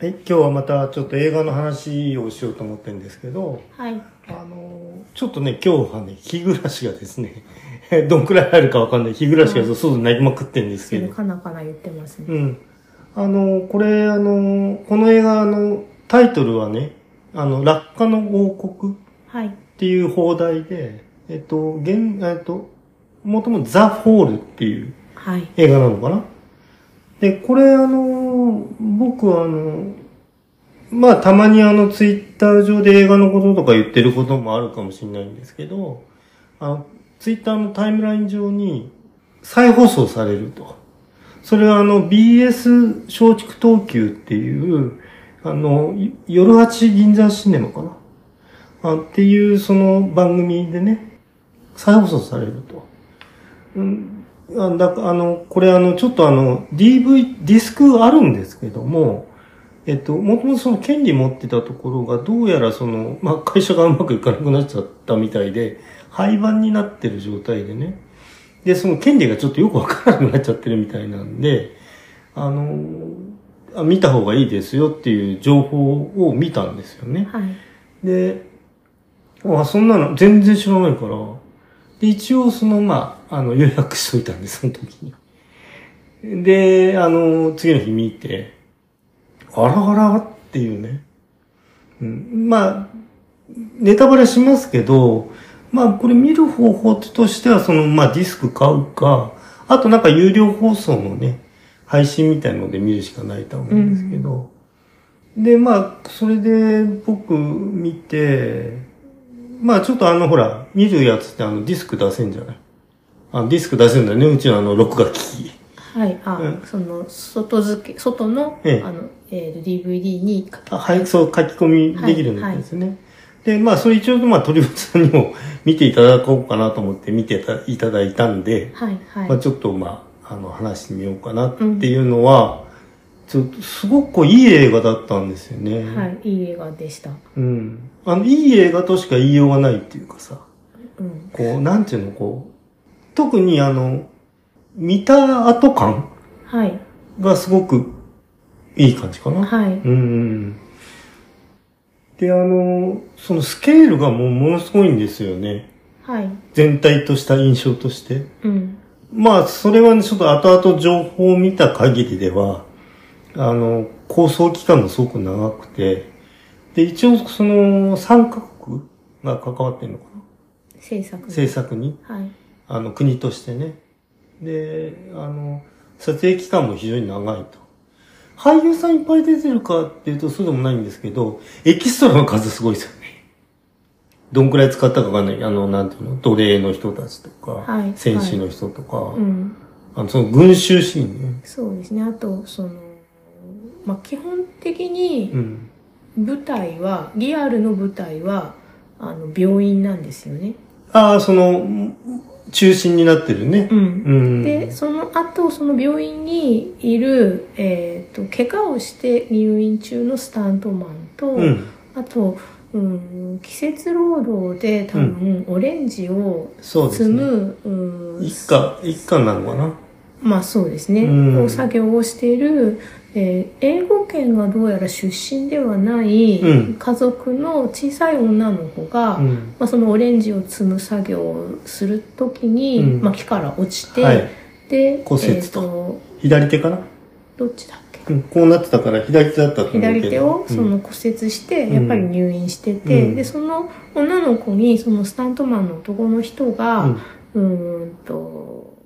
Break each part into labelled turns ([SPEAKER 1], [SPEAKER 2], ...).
[SPEAKER 1] はい、今日はまたちょっと映画の話をしようと思ってるんですけど、
[SPEAKER 2] はい。
[SPEAKER 1] あの、ちょっとね、今日はね、日暮らしがですね、どんくらい入るかわかんない日暮らしが外に泣きまくってるんですけど、
[SPEAKER 2] かなかな言ってますね。
[SPEAKER 1] うん。あの、これ、あの、この映画のタイトルはね、あの、落下の王国っ
[SPEAKER 2] はい。
[SPEAKER 1] ていう放題で、えっと、現、えっと、もともとザ・フォールっていう
[SPEAKER 2] はい。
[SPEAKER 1] 映画なのかなで、これあの、僕はあの、まあたまにあのツイッター上で映画のこととか言ってることもあるかもしれないんですけど、あの、ツイッターのタイムライン上に再放送されると。それはあの BS 松竹東急っていう、あの、夜八銀座シネマかなあっていうその番組でね、再放送されると。あだあの、これあの、ちょっとあの、DV、ディスクあるんですけども、えっと、もともとその権利持ってたところが、どうやらその、まあ、会社がうまくいかなくなっちゃったみたいで、廃盤になってる状態でね。で、その権利がちょっとよくわからなくなっちゃってるみたいなんで、あの、あ見た方がいいですよっていう情報を見たんですよね。
[SPEAKER 2] はい。
[SPEAKER 1] で、あ、そんなの全然知らないから、で、一応その、まあ、あの、予約しといたんです、その時に。で、あの、次の日見て、あらあらっていうね。うん、まあ、ネタバレしますけど、まあ、これ見る方法としては、その、まあ、ディスク買うか、あとなんか有料放送のね、配信みたいので見るしかないと思うんですけど、で、まあ、それで僕見て、まあちょっとあのほら、見るやつってあのディスク出せんじゃない？あディスク出せんだよね、うちのあの録画機器。
[SPEAKER 2] はい。あ、
[SPEAKER 1] うん
[SPEAKER 2] その、外付け、外の、
[SPEAKER 1] ええ
[SPEAKER 2] あの、えーと、DVD に書き
[SPEAKER 1] あはい、そう書き込みできるんですね。で、まあそれ一応まあ鳥越さんにも見ていただこうかなと思って見てたいただいたんで、
[SPEAKER 2] はい。はい。
[SPEAKER 1] まあちょっとまあ、あの話してみようかなっていうのは、すごくいい映画だったんですよね。
[SPEAKER 2] はい。いい映画でした。
[SPEAKER 1] うん。あの、いい映画としか言いようがないっていうかさ。
[SPEAKER 2] うん。
[SPEAKER 1] こう、なんていうの、こう、特にあの、見た後感
[SPEAKER 2] はい。
[SPEAKER 1] がすごくいい感じかな。
[SPEAKER 2] はい。
[SPEAKER 1] うんうん。で、あの、そのスケールがもうものすごいんですよね。
[SPEAKER 2] はい。
[SPEAKER 1] 全体とした印象として。
[SPEAKER 2] うん。
[SPEAKER 1] まあ、それはね、ちょっと後々情報を見た限りでは、あの、構想期間がすごく長くて、で、一応その3カ国が関わってるのかな？
[SPEAKER 2] 制作。
[SPEAKER 1] 制作に。
[SPEAKER 2] はい。
[SPEAKER 1] あの、国としてね。で、あの、撮影期間も非常に長いと。俳優さんいっぱい出てるかっていうとそうでもないんですけど、エキストラの数すごいですよね。どんくらい使ったかわかんない。あの、なんていうの、奴隷の人たちとか、
[SPEAKER 2] はい
[SPEAKER 1] 戦士の人とか、
[SPEAKER 2] うん。
[SPEAKER 1] あの、その群衆シーンね。
[SPEAKER 2] そうですね。あと、その、まあ、基本的に
[SPEAKER 1] うん。
[SPEAKER 2] 舞台は、リアルの舞台は、あの、病院なんですよね。
[SPEAKER 1] ああ、その、中心になってるね。
[SPEAKER 2] うん。
[SPEAKER 1] うん。
[SPEAKER 2] で、その後、その病院にいる、えっ、と、怪我をして入院中のスタントマンと、
[SPEAKER 1] うん。
[SPEAKER 2] あと、うん、季節労働で多分、オレンジを
[SPEAKER 1] そうですね。
[SPEAKER 2] 積む、うん、
[SPEAKER 1] 一家、一家なのかな？
[SPEAKER 2] まあそうですね、
[SPEAKER 1] うん
[SPEAKER 2] お作業をしている、えー英語圏がどうやら出身ではない
[SPEAKER 1] うん。
[SPEAKER 2] 家族の小さい女の子が、
[SPEAKER 1] うん。
[SPEAKER 2] まあ、そのオレンジを積む作業をするときに、
[SPEAKER 1] うん。
[SPEAKER 2] まあ、木から落ちて、
[SPEAKER 1] はい。
[SPEAKER 2] で、
[SPEAKER 1] 骨折と。
[SPEAKER 2] えーと
[SPEAKER 1] 左手かな
[SPEAKER 2] どっちだっけ？
[SPEAKER 1] うん。こうなってたから左手だったと思。
[SPEAKER 2] 左手を
[SPEAKER 1] うん。
[SPEAKER 2] その骨折して、
[SPEAKER 1] うん。
[SPEAKER 2] やっぱり入院してて、
[SPEAKER 1] うん。
[SPEAKER 2] でその女の子にそのスタントマンの男の人が、
[SPEAKER 1] うん。
[SPEAKER 2] うーんと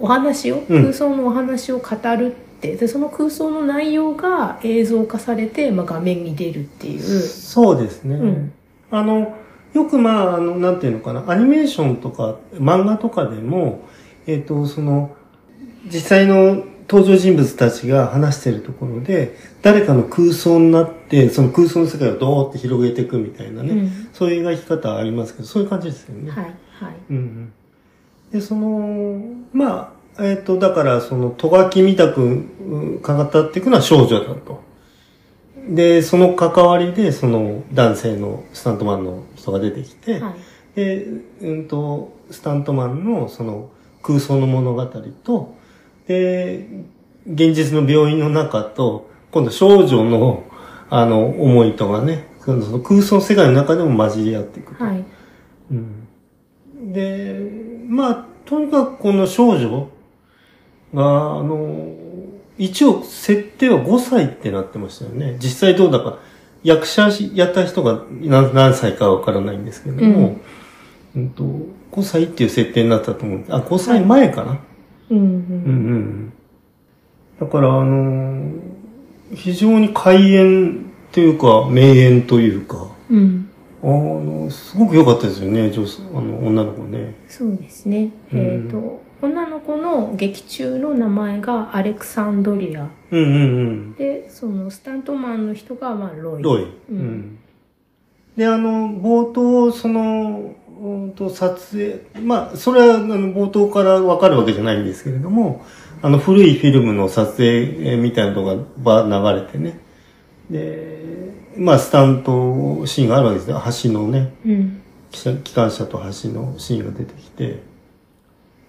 [SPEAKER 2] お話を、
[SPEAKER 1] うん。
[SPEAKER 2] 空想のお話を語るってでその空想の内容が映像化されて、まあ、画面に出るっていう、
[SPEAKER 1] そうですね。
[SPEAKER 2] うん
[SPEAKER 1] あの、よくまあ、あの、なんていうのかな、アニメーションとか漫画とかでも、えっ、と、その、実際の登場人物たちが話してるところで、誰かの空想になって、その空想の世界をドーって広げていくみたいなね、
[SPEAKER 2] うん
[SPEAKER 1] そういう描き方ありますけど、そういう感じですよね。
[SPEAKER 2] はいはい
[SPEAKER 1] うんうん。で、その、まあ、えっ、と、だから、その、とがきみたく、うんかかっていくのは少女だと。で、その関わりで、その、男性のスタントマンの人が出てきて、
[SPEAKER 2] はい
[SPEAKER 1] で、うんと、スタントマンの、その、空想の物語と、で、現実の病院の中と、今度少女の、あの、思いとかね、その空想世界の中でも混じり合っていくと。
[SPEAKER 2] はい。
[SPEAKER 1] うん。で、まあ、とにかくこの少女が、あの、一応設定は5歳ってなってましたよね。実際どうだか、役者やった人が何何歳かわからないんですけども、うん、と5歳っていう設定になったと思う。あ、5歳前かな。
[SPEAKER 2] うんうん
[SPEAKER 1] うんうん。だから、あの非常に開演というか、名演というか、
[SPEAKER 2] うん。
[SPEAKER 1] あの、すごく良かったですよね、女あの女の子ね。
[SPEAKER 2] そうですね。
[SPEAKER 1] うん
[SPEAKER 2] えっ、と、女の子の劇中の名前がアレクサンドリア。
[SPEAKER 1] うんうんうん。
[SPEAKER 2] で、そのスタントマンの人が、まあ、ロイ。
[SPEAKER 1] ロイ。
[SPEAKER 2] う
[SPEAKER 1] うんん。で、あの、冒頭、その、うんと、撮影、まあ、それは、あの、冒頭からわかるわけじゃないんですけれども、あの、古いフィルムの撮影えーみたいなのがば流れてね。で、まあ、スタントシーンがあるわけですよ。橋のね、
[SPEAKER 2] うん。
[SPEAKER 1] 機関車と橋のシーンが出てきて、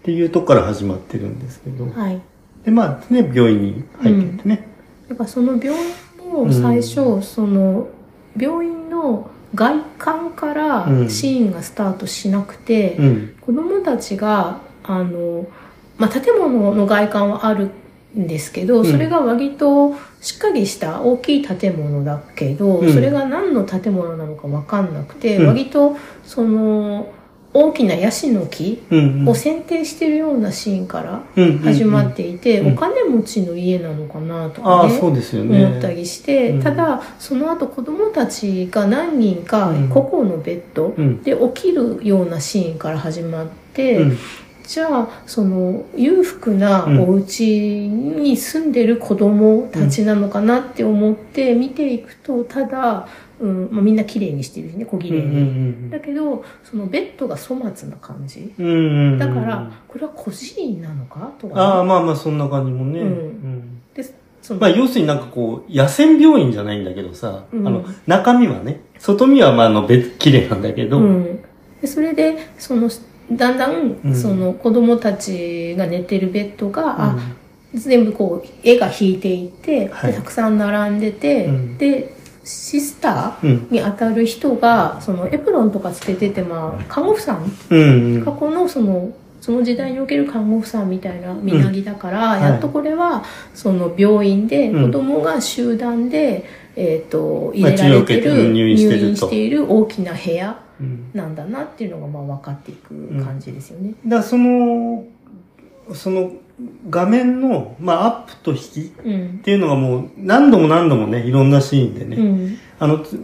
[SPEAKER 1] っていうとこから始まってるんですけど、
[SPEAKER 2] はい。
[SPEAKER 1] で、まあ、ね、病院に入ってってね。
[SPEAKER 2] だからその病院も最初、その病院の外観から
[SPEAKER 1] うん。
[SPEAKER 2] シーンがスタートしなくて、
[SPEAKER 1] うん。
[SPEAKER 2] 子供たちがあの、まあ、建物の外観はあるんですけど、
[SPEAKER 1] うん。
[SPEAKER 2] それが割としっかりした大きい建物だけど、
[SPEAKER 1] うん。
[SPEAKER 2] それが何の建物なのか分かんなくて、
[SPEAKER 1] うん。
[SPEAKER 2] 割とその大きなヤシの木を剪定してるようなシーンから
[SPEAKER 1] うん
[SPEAKER 2] 始まっていて、
[SPEAKER 1] うん
[SPEAKER 2] お金持ちの家なのかなとかね。思ったりして、
[SPEAKER 1] うん
[SPEAKER 2] ただその後子供たちが何人か
[SPEAKER 1] うん
[SPEAKER 2] 個々のベッド
[SPEAKER 1] うん。
[SPEAKER 2] で起きるようなシーンから始まって、
[SPEAKER 1] うん。
[SPEAKER 2] じゃあその裕福なお家に住んでる子供たちなのかなって思って見ていくとただ、うんまあ、みんな綺麗にしてるしね小綺麗
[SPEAKER 1] うん
[SPEAKER 2] に。だけどそのベッドが粗末な感じ。
[SPEAKER 1] うんうん。
[SPEAKER 2] だから、これは孤児院なのか？とかね、
[SPEAKER 1] ああ、まあまあ、そんな感じもね。
[SPEAKER 2] うん。
[SPEAKER 1] うん。
[SPEAKER 2] でその
[SPEAKER 1] まあ、要するになんかこう、野戦病院じゃないんだけどさ、
[SPEAKER 2] うん。
[SPEAKER 1] あの、中身はね、外見はまあ、あの、別、綺麗なんだけど、
[SPEAKER 2] うん、でそれでそのだんだん、
[SPEAKER 1] うん。
[SPEAKER 2] その子供たちが寝てるベッドが、全部こう絵が引いていて、
[SPEAKER 1] はい。
[SPEAKER 2] でたくさん並んでて、
[SPEAKER 1] うん。
[SPEAKER 2] でシスタ
[SPEAKER 1] うん。
[SPEAKER 2] ーに当たる人がそのエプロンとかつけてて、まあ、看護婦さん。
[SPEAKER 1] うん。
[SPEAKER 2] 過去のそのその時代における看護婦さんみたいな身なぎだから、
[SPEAKER 1] はい。
[SPEAKER 2] やっとこれはその病院で
[SPEAKER 1] うん。
[SPEAKER 2] 子供が集団で、えっ、と入
[SPEAKER 1] まあ
[SPEAKER 2] れられてる、
[SPEAKER 1] 入院して
[SPEAKER 2] いる大きな部屋
[SPEAKER 1] うん。
[SPEAKER 2] なんだなっていうのがまあ分かっていく感じですよね。
[SPEAKER 1] だその、その、画面の、まあ、アップと引きっ
[SPEAKER 2] うん。
[SPEAKER 1] ていうのがもう、何度も何度もね、いろんなシーンでね、
[SPEAKER 2] うん。
[SPEAKER 1] あの、つ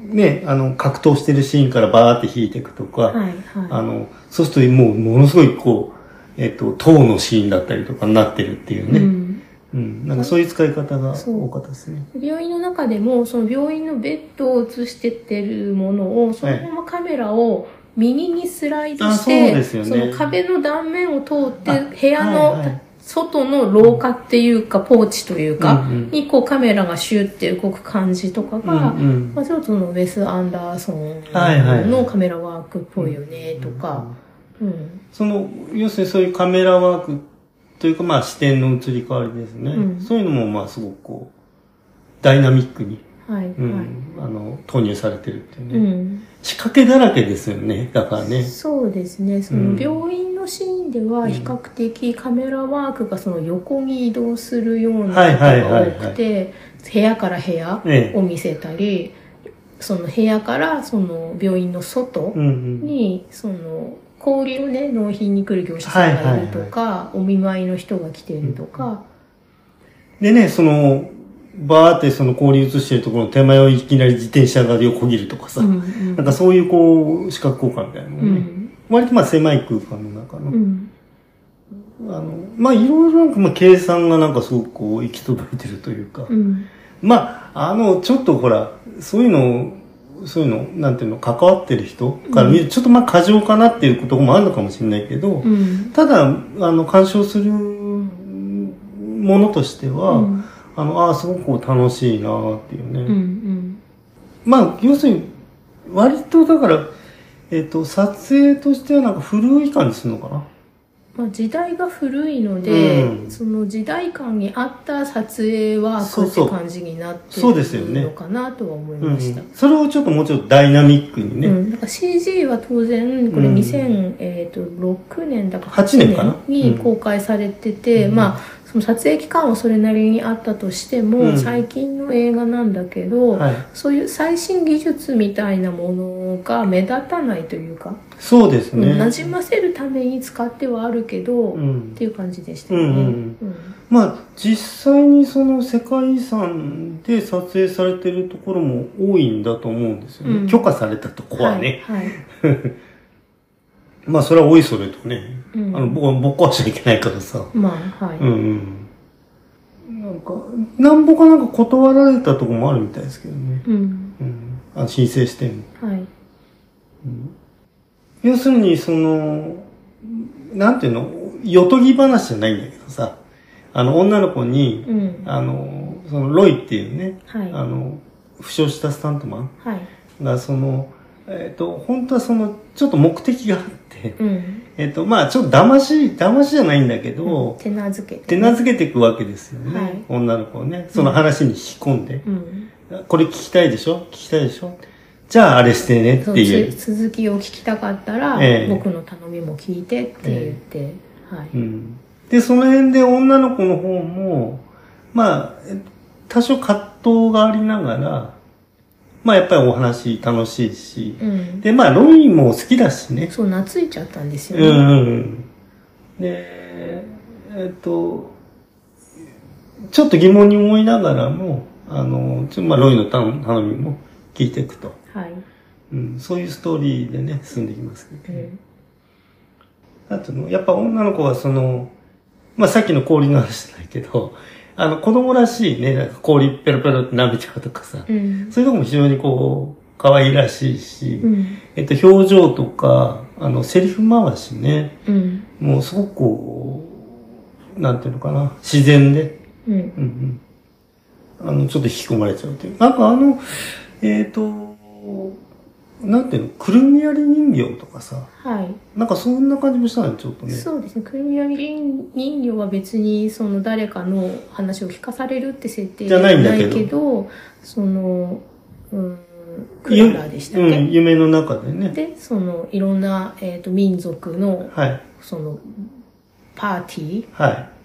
[SPEAKER 1] ね、あの、格闘してるシーンからバーって引いていくとか、
[SPEAKER 2] はいはい。
[SPEAKER 1] あの、そうするともう、ものすごいこう、えっ、と、塔のシーンだったりとかになってるっていうね。
[SPEAKER 2] うん。
[SPEAKER 1] うん。なんかそういう使い方が
[SPEAKER 2] そう
[SPEAKER 1] 多かったですね。
[SPEAKER 2] 病院の中でもその病院のベッドを映してってるものをそのままカメラを右にスライドして、
[SPEAKER 1] ですよね。
[SPEAKER 2] その壁の断面を通って
[SPEAKER 1] あ
[SPEAKER 2] 部屋
[SPEAKER 1] はいはい。
[SPEAKER 2] の外の廊下っていうかポーチというか、
[SPEAKER 1] うんうん。
[SPEAKER 2] にこうカメラがシューって動く感じとかが、
[SPEAKER 1] うんうん。
[SPEAKER 2] まあ、ちょっとそのウェス・アンダーソンのカメラワークっぽいよねとか、うん。
[SPEAKER 1] その、要するにそういうカメラワークというか、まあ視点の移り変わりですね。
[SPEAKER 2] うん。
[SPEAKER 1] そういうのも、まあすごくこう、ダイナミックに、
[SPEAKER 2] はい、
[SPEAKER 1] うん
[SPEAKER 2] はい。
[SPEAKER 1] あの、投入されてるっていうね。
[SPEAKER 2] うん
[SPEAKER 1] 仕掛けだらけですよね。だからね。
[SPEAKER 2] そうですね。その病院のシーンでは比較的カメラワークがその横に移動するようなことが多くて、部屋から部屋
[SPEAKER 1] ええ
[SPEAKER 2] を見せたり、その部屋からその病院の外。に、その氷をね、納品に来る業者さんがいるとか、お見舞いの人が来ているとか、
[SPEAKER 1] でね、その、バーってその氷移してるところの手前をいきなり自転車が横切るとかさ、
[SPEAKER 2] うんうん。
[SPEAKER 1] なんかそういうこう、視覚効果みたいなのもね、
[SPEAKER 2] うん。
[SPEAKER 1] 割とまあ狭い空間の中の、
[SPEAKER 2] うん。
[SPEAKER 1] あの、まあいろいろなんかまあ計算がなんかすごくこう行き届いてるというか、
[SPEAKER 2] うん。
[SPEAKER 1] まあ、あの、ちょっとほら、そういうの、そういうの、なんていうの、関わってる人から見ると、ちょっとまあ過剰かなっていうこともあるのかもしれないけど、
[SPEAKER 2] うん。
[SPEAKER 1] ただ、あの、鑑賞するものとしては、
[SPEAKER 2] うん
[SPEAKER 1] あの、ああ、すごく楽しいなっていうね。
[SPEAKER 2] うんうん。
[SPEAKER 1] まあ、要するに、割とだから、えっ、と、撮影としてはなんか古い感じするのかな？
[SPEAKER 2] まあ、時代が古いので、
[SPEAKER 1] うん。
[SPEAKER 2] その時代感に合った撮影ワーク
[SPEAKER 1] そうそう。
[SPEAKER 2] って感じになって
[SPEAKER 1] そうですよね
[SPEAKER 2] るのかなとは思い
[SPEAKER 1] うん
[SPEAKER 2] ました。
[SPEAKER 1] それをちょっともうちょっとダイナミックにね、
[SPEAKER 2] うん、だから CG は当然これ
[SPEAKER 1] うん。
[SPEAKER 2] 2006年だか
[SPEAKER 1] 8年かな？
[SPEAKER 2] に公開されてて、
[SPEAKER 1] うん。
[SPEAKER 2] まあその撮影期間はそれなりにあったとしても、
[SPEAKER 1] うん。
[SPEAKER 2] 最近の映画なんだけど、
[SPEAKER 1] はい、
[SPEAKER 2] そういう最新技術みたいなものが目立たないというか、
[SPEAKER 1] そうですね、
[SPEAKER 2] うん馴染ませるために使ってはあるけど、っ
[SPEAKER 1] うん。
[SPEAKER 2] ていう感じでしたよね。
[SPEAKER 1] うん。まあ実際にその世界遺産で撮影されてるところも多いんだと思うんですよね、
[SPEAKER 2] うん。
[SPEAKER 1] 許可されたとこはね、
[SPEAKER 2] はいはい
[SPEAKER 1] まあそれはおいそれとね、
[SPEAKER 2] うん。
[SPEAKER 1] あの僕はぼっ壊しちゃいけないからさ。
[SPEAKER 2] まあはい、
[SPEAKER 1] うんうん。なんかなんぼかなんか断られたとこもあるみたいですけどね、
[SPEAKER 2] うん。
[SPEAKER 1] うん、あの申請しても。
[SPEAKER 2] はい。
[SPEAKER 1] 要するにそのなんていうの？よとぎ話じゃないんだけどさ。あの女の子に、
[SPEAKER 2] うん。
[SPEAKER 1] あのそのロイっていうね。
[SPEAKER 2] はい。
[SPEAKER 1] あの負傷したスタントマン
[SPEAKER 2] はい。
[SPEAKER 1] がそのえっ、と本当はそのちょっと目的があって
[SPEAKER 2] うん。
[SPEAKER 1] えっ、とまあちょっと騙し騙しじゃないんだけど、
[SPEAKER 2] 手なずけて
[SPEAKER 1] 手なずけていくわけですよね、
[SPEAKER 2] はい。
[SPEAKER 1] 女の子をね。その話に引き込んで、
[SPEAKER 2] うん。
[SPEAKER 1] これ聞きたいでしょ？聞きたいでしょ？じゃああれしてねっていう。
[SPEAKER 2] つ続きを聞きたかったら、
[SPEAKER 1] ええ。
[SPEAKER 2] 僕の頼みも聞いてって言って、はい、
[SPEAKER 1] うん。で、その辺で女の子の方も、まあ、え多少葛藤がありながら、まあやっぱりお話楽しいし、
[SPEAKER 2] うん、
[SPEAKER 1] で、まあロイも好きだしね。
[SPEAKER 2] そう懐いちゃったんですよね、
[SPEAKER 1] うんうんうん。で、えっと、ちょっと疑問に思いながらも、あの、ちょまあロイの頼頼みも聞いていくと。
[SPEAKER 2] はい、
[SPEAKER 1] うん、そういうストーリーでね、進んでいきますけど。
[SPEAKER 2] うん
[SPEAKER 1] あとの、やっぱ女の子はその、まあ、さっきの氷の話じゃないけど、あの、子供らしいね、なんか氷ペロペロって舐めちゃうとかさ、
[SPEAKER 2] うん
[SPEAKER 1] そういうとこも非常にこう、可愛らしいし、
[SPEAKER 2] うん
[SPEAKER 1] えっと、表情とか、あの、セリフ回しね、
[SPEAKER 2] うん
[SPEAKER 1] もうすごくこう、なんていうのかな、自然で、
[SPEAKER 2] うん
[SPEAKER 1] うんうん。あの、ちょっと引き込まれちゃうという。なんかあの、えっ、と、なんていうの、くるみ割り人形とかさ、
[SPEAKER 2] はい
[SPEAKER 1] なんかそんな感じもしたのちょっとね。
[SPEAKER 2] そうですね。くるみ割り人形は別にその誰かの話を聞かされるって設定
[SPEAKER 1] じゃないんだけど
[SPEAKER 2] けど、その、うん、クララでしたっけ、
[SPEAKER 1] うん、夢の中でね。
[SPEAKER 2] で、そのいろんな、えー、と民族の
[SPEAKER 1] はい。
[SPEAKER 2] そのパーティ
[SPEAKER 1] はい。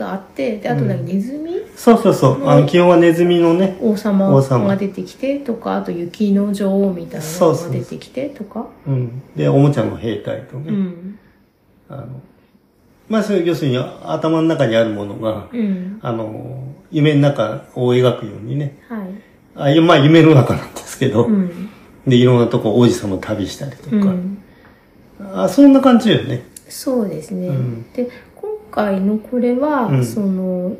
[SPEAKER 2] ーがあって、で、あと何、ネズミ？
[SPEAKER 1] そうそうそう。あの、基本はネズミのね。
[SPEAKER 2] 王様
[SPEAKER 1] 王様
[SPEAKER 2] が出てきてとか、あと雪の女王みたいなのが出てきてとか。
[SPEAKER 1] うん。で、おもちゃの兵隊とね。
[SPEAKER 2] うん。
[SPEAKER 1] あの、まあ、それ要するに頭の中にあるものが、
[SPEAKER 2] うん。
[SPEAKER 1] あの、夢の中を描くようにね。
[SPEAKER 2] はい。
[SPEAKER 1] あまあ、夢の中なんですけど、
[SPEAKER 2] うん。
[SPEAKER 1] で、いろんなとこ王子様旅したりとか。
[SPEAKER 2] うん。
[SPEAKER 1] あそんな感じよね。
[SPEAKER 2] そうですね。
[SPEAKER 1] うん
[SPEAKER 2] で、今回のこれは、
[SPEAKER 1] うん。
[SPEAKER 2] その、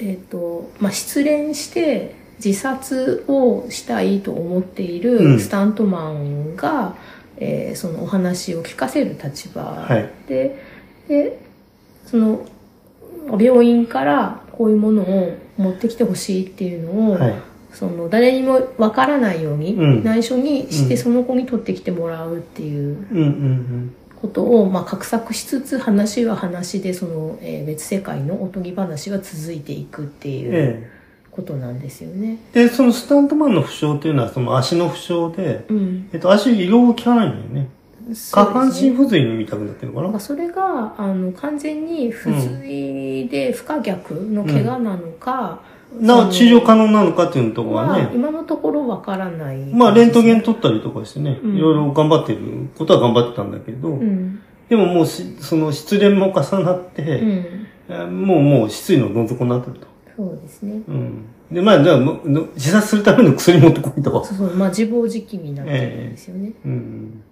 [SPEAKER 2] えっ、と、まあ、失恋して自殺をしたいと思ってい
[SPEAKER 1] うん。
[SPEAKER 2] るスタントマンが、えーそのお話を聞かせる立場
[SPEAKER 1] はい。
[SPEAKER 2] で、で、その、病院からこういうものを持ってきてほしいっていうのを、
[SPEAKER 1] はい。
[SPEAKER 2] その誰にもわからないように
[SPEAKER 1] うん。
[SPEAKER 2] 内緒にして、
[SPEAKER 1] うん。
[SPEAKER 2] その子に取ってきてもらうっていう
[SPEAKER 1] うんうん
[SPEAKER 2] ことを、まあ、画策しつつ話は話でその、えー別世界のおとぎ話が続いていくって
[SPEAKER 1] うん。
[SPEAKER 2] いう
[SPEAKER 1] え
[SPEAKER 2] ことなんですよね。
[SPEAKER 1] え。で、そのスタントマンの負傷っていうのは、その足の負傷で、
[SPEAKER 2] うん。
[SPEAKER 1] えっと、足移動が効かないんだよね。下半身不随みたいになってるのかな？
[SPEAKER 2] それがあの完全に不随で不可逆の怪我なのか、
[SPEAKER 1] な、治療可能なのかっていうところは
[SPEAKER 2] は
[SPEAKER 1] ね、
[SPEAKER 2] 今のところわからない、
[SPEAKER 1] まあ、レントゲン取ったりとかしてね、
[SPEAKER 2] うん
[SPEAKER 1] いろいろ頑張ってることは頑張ってたんだけど、
[SPEAKER 2] うん。
[SPEAKER 1] でももうし、その失恋も重なって、
[SPEAKER 2] うん。
[SPEAKER 1] えーもうもう失意のどん底になってると。
[SPEAKER 2] そうですね。
[SPEAKER 1] うん。で、まあ、じゃあ、自殺するための薬持ってこいと。
[SPEAKER 2] そうそう、まあ自暴自棄になってるんですよね。
[SPEAKER 1] うん。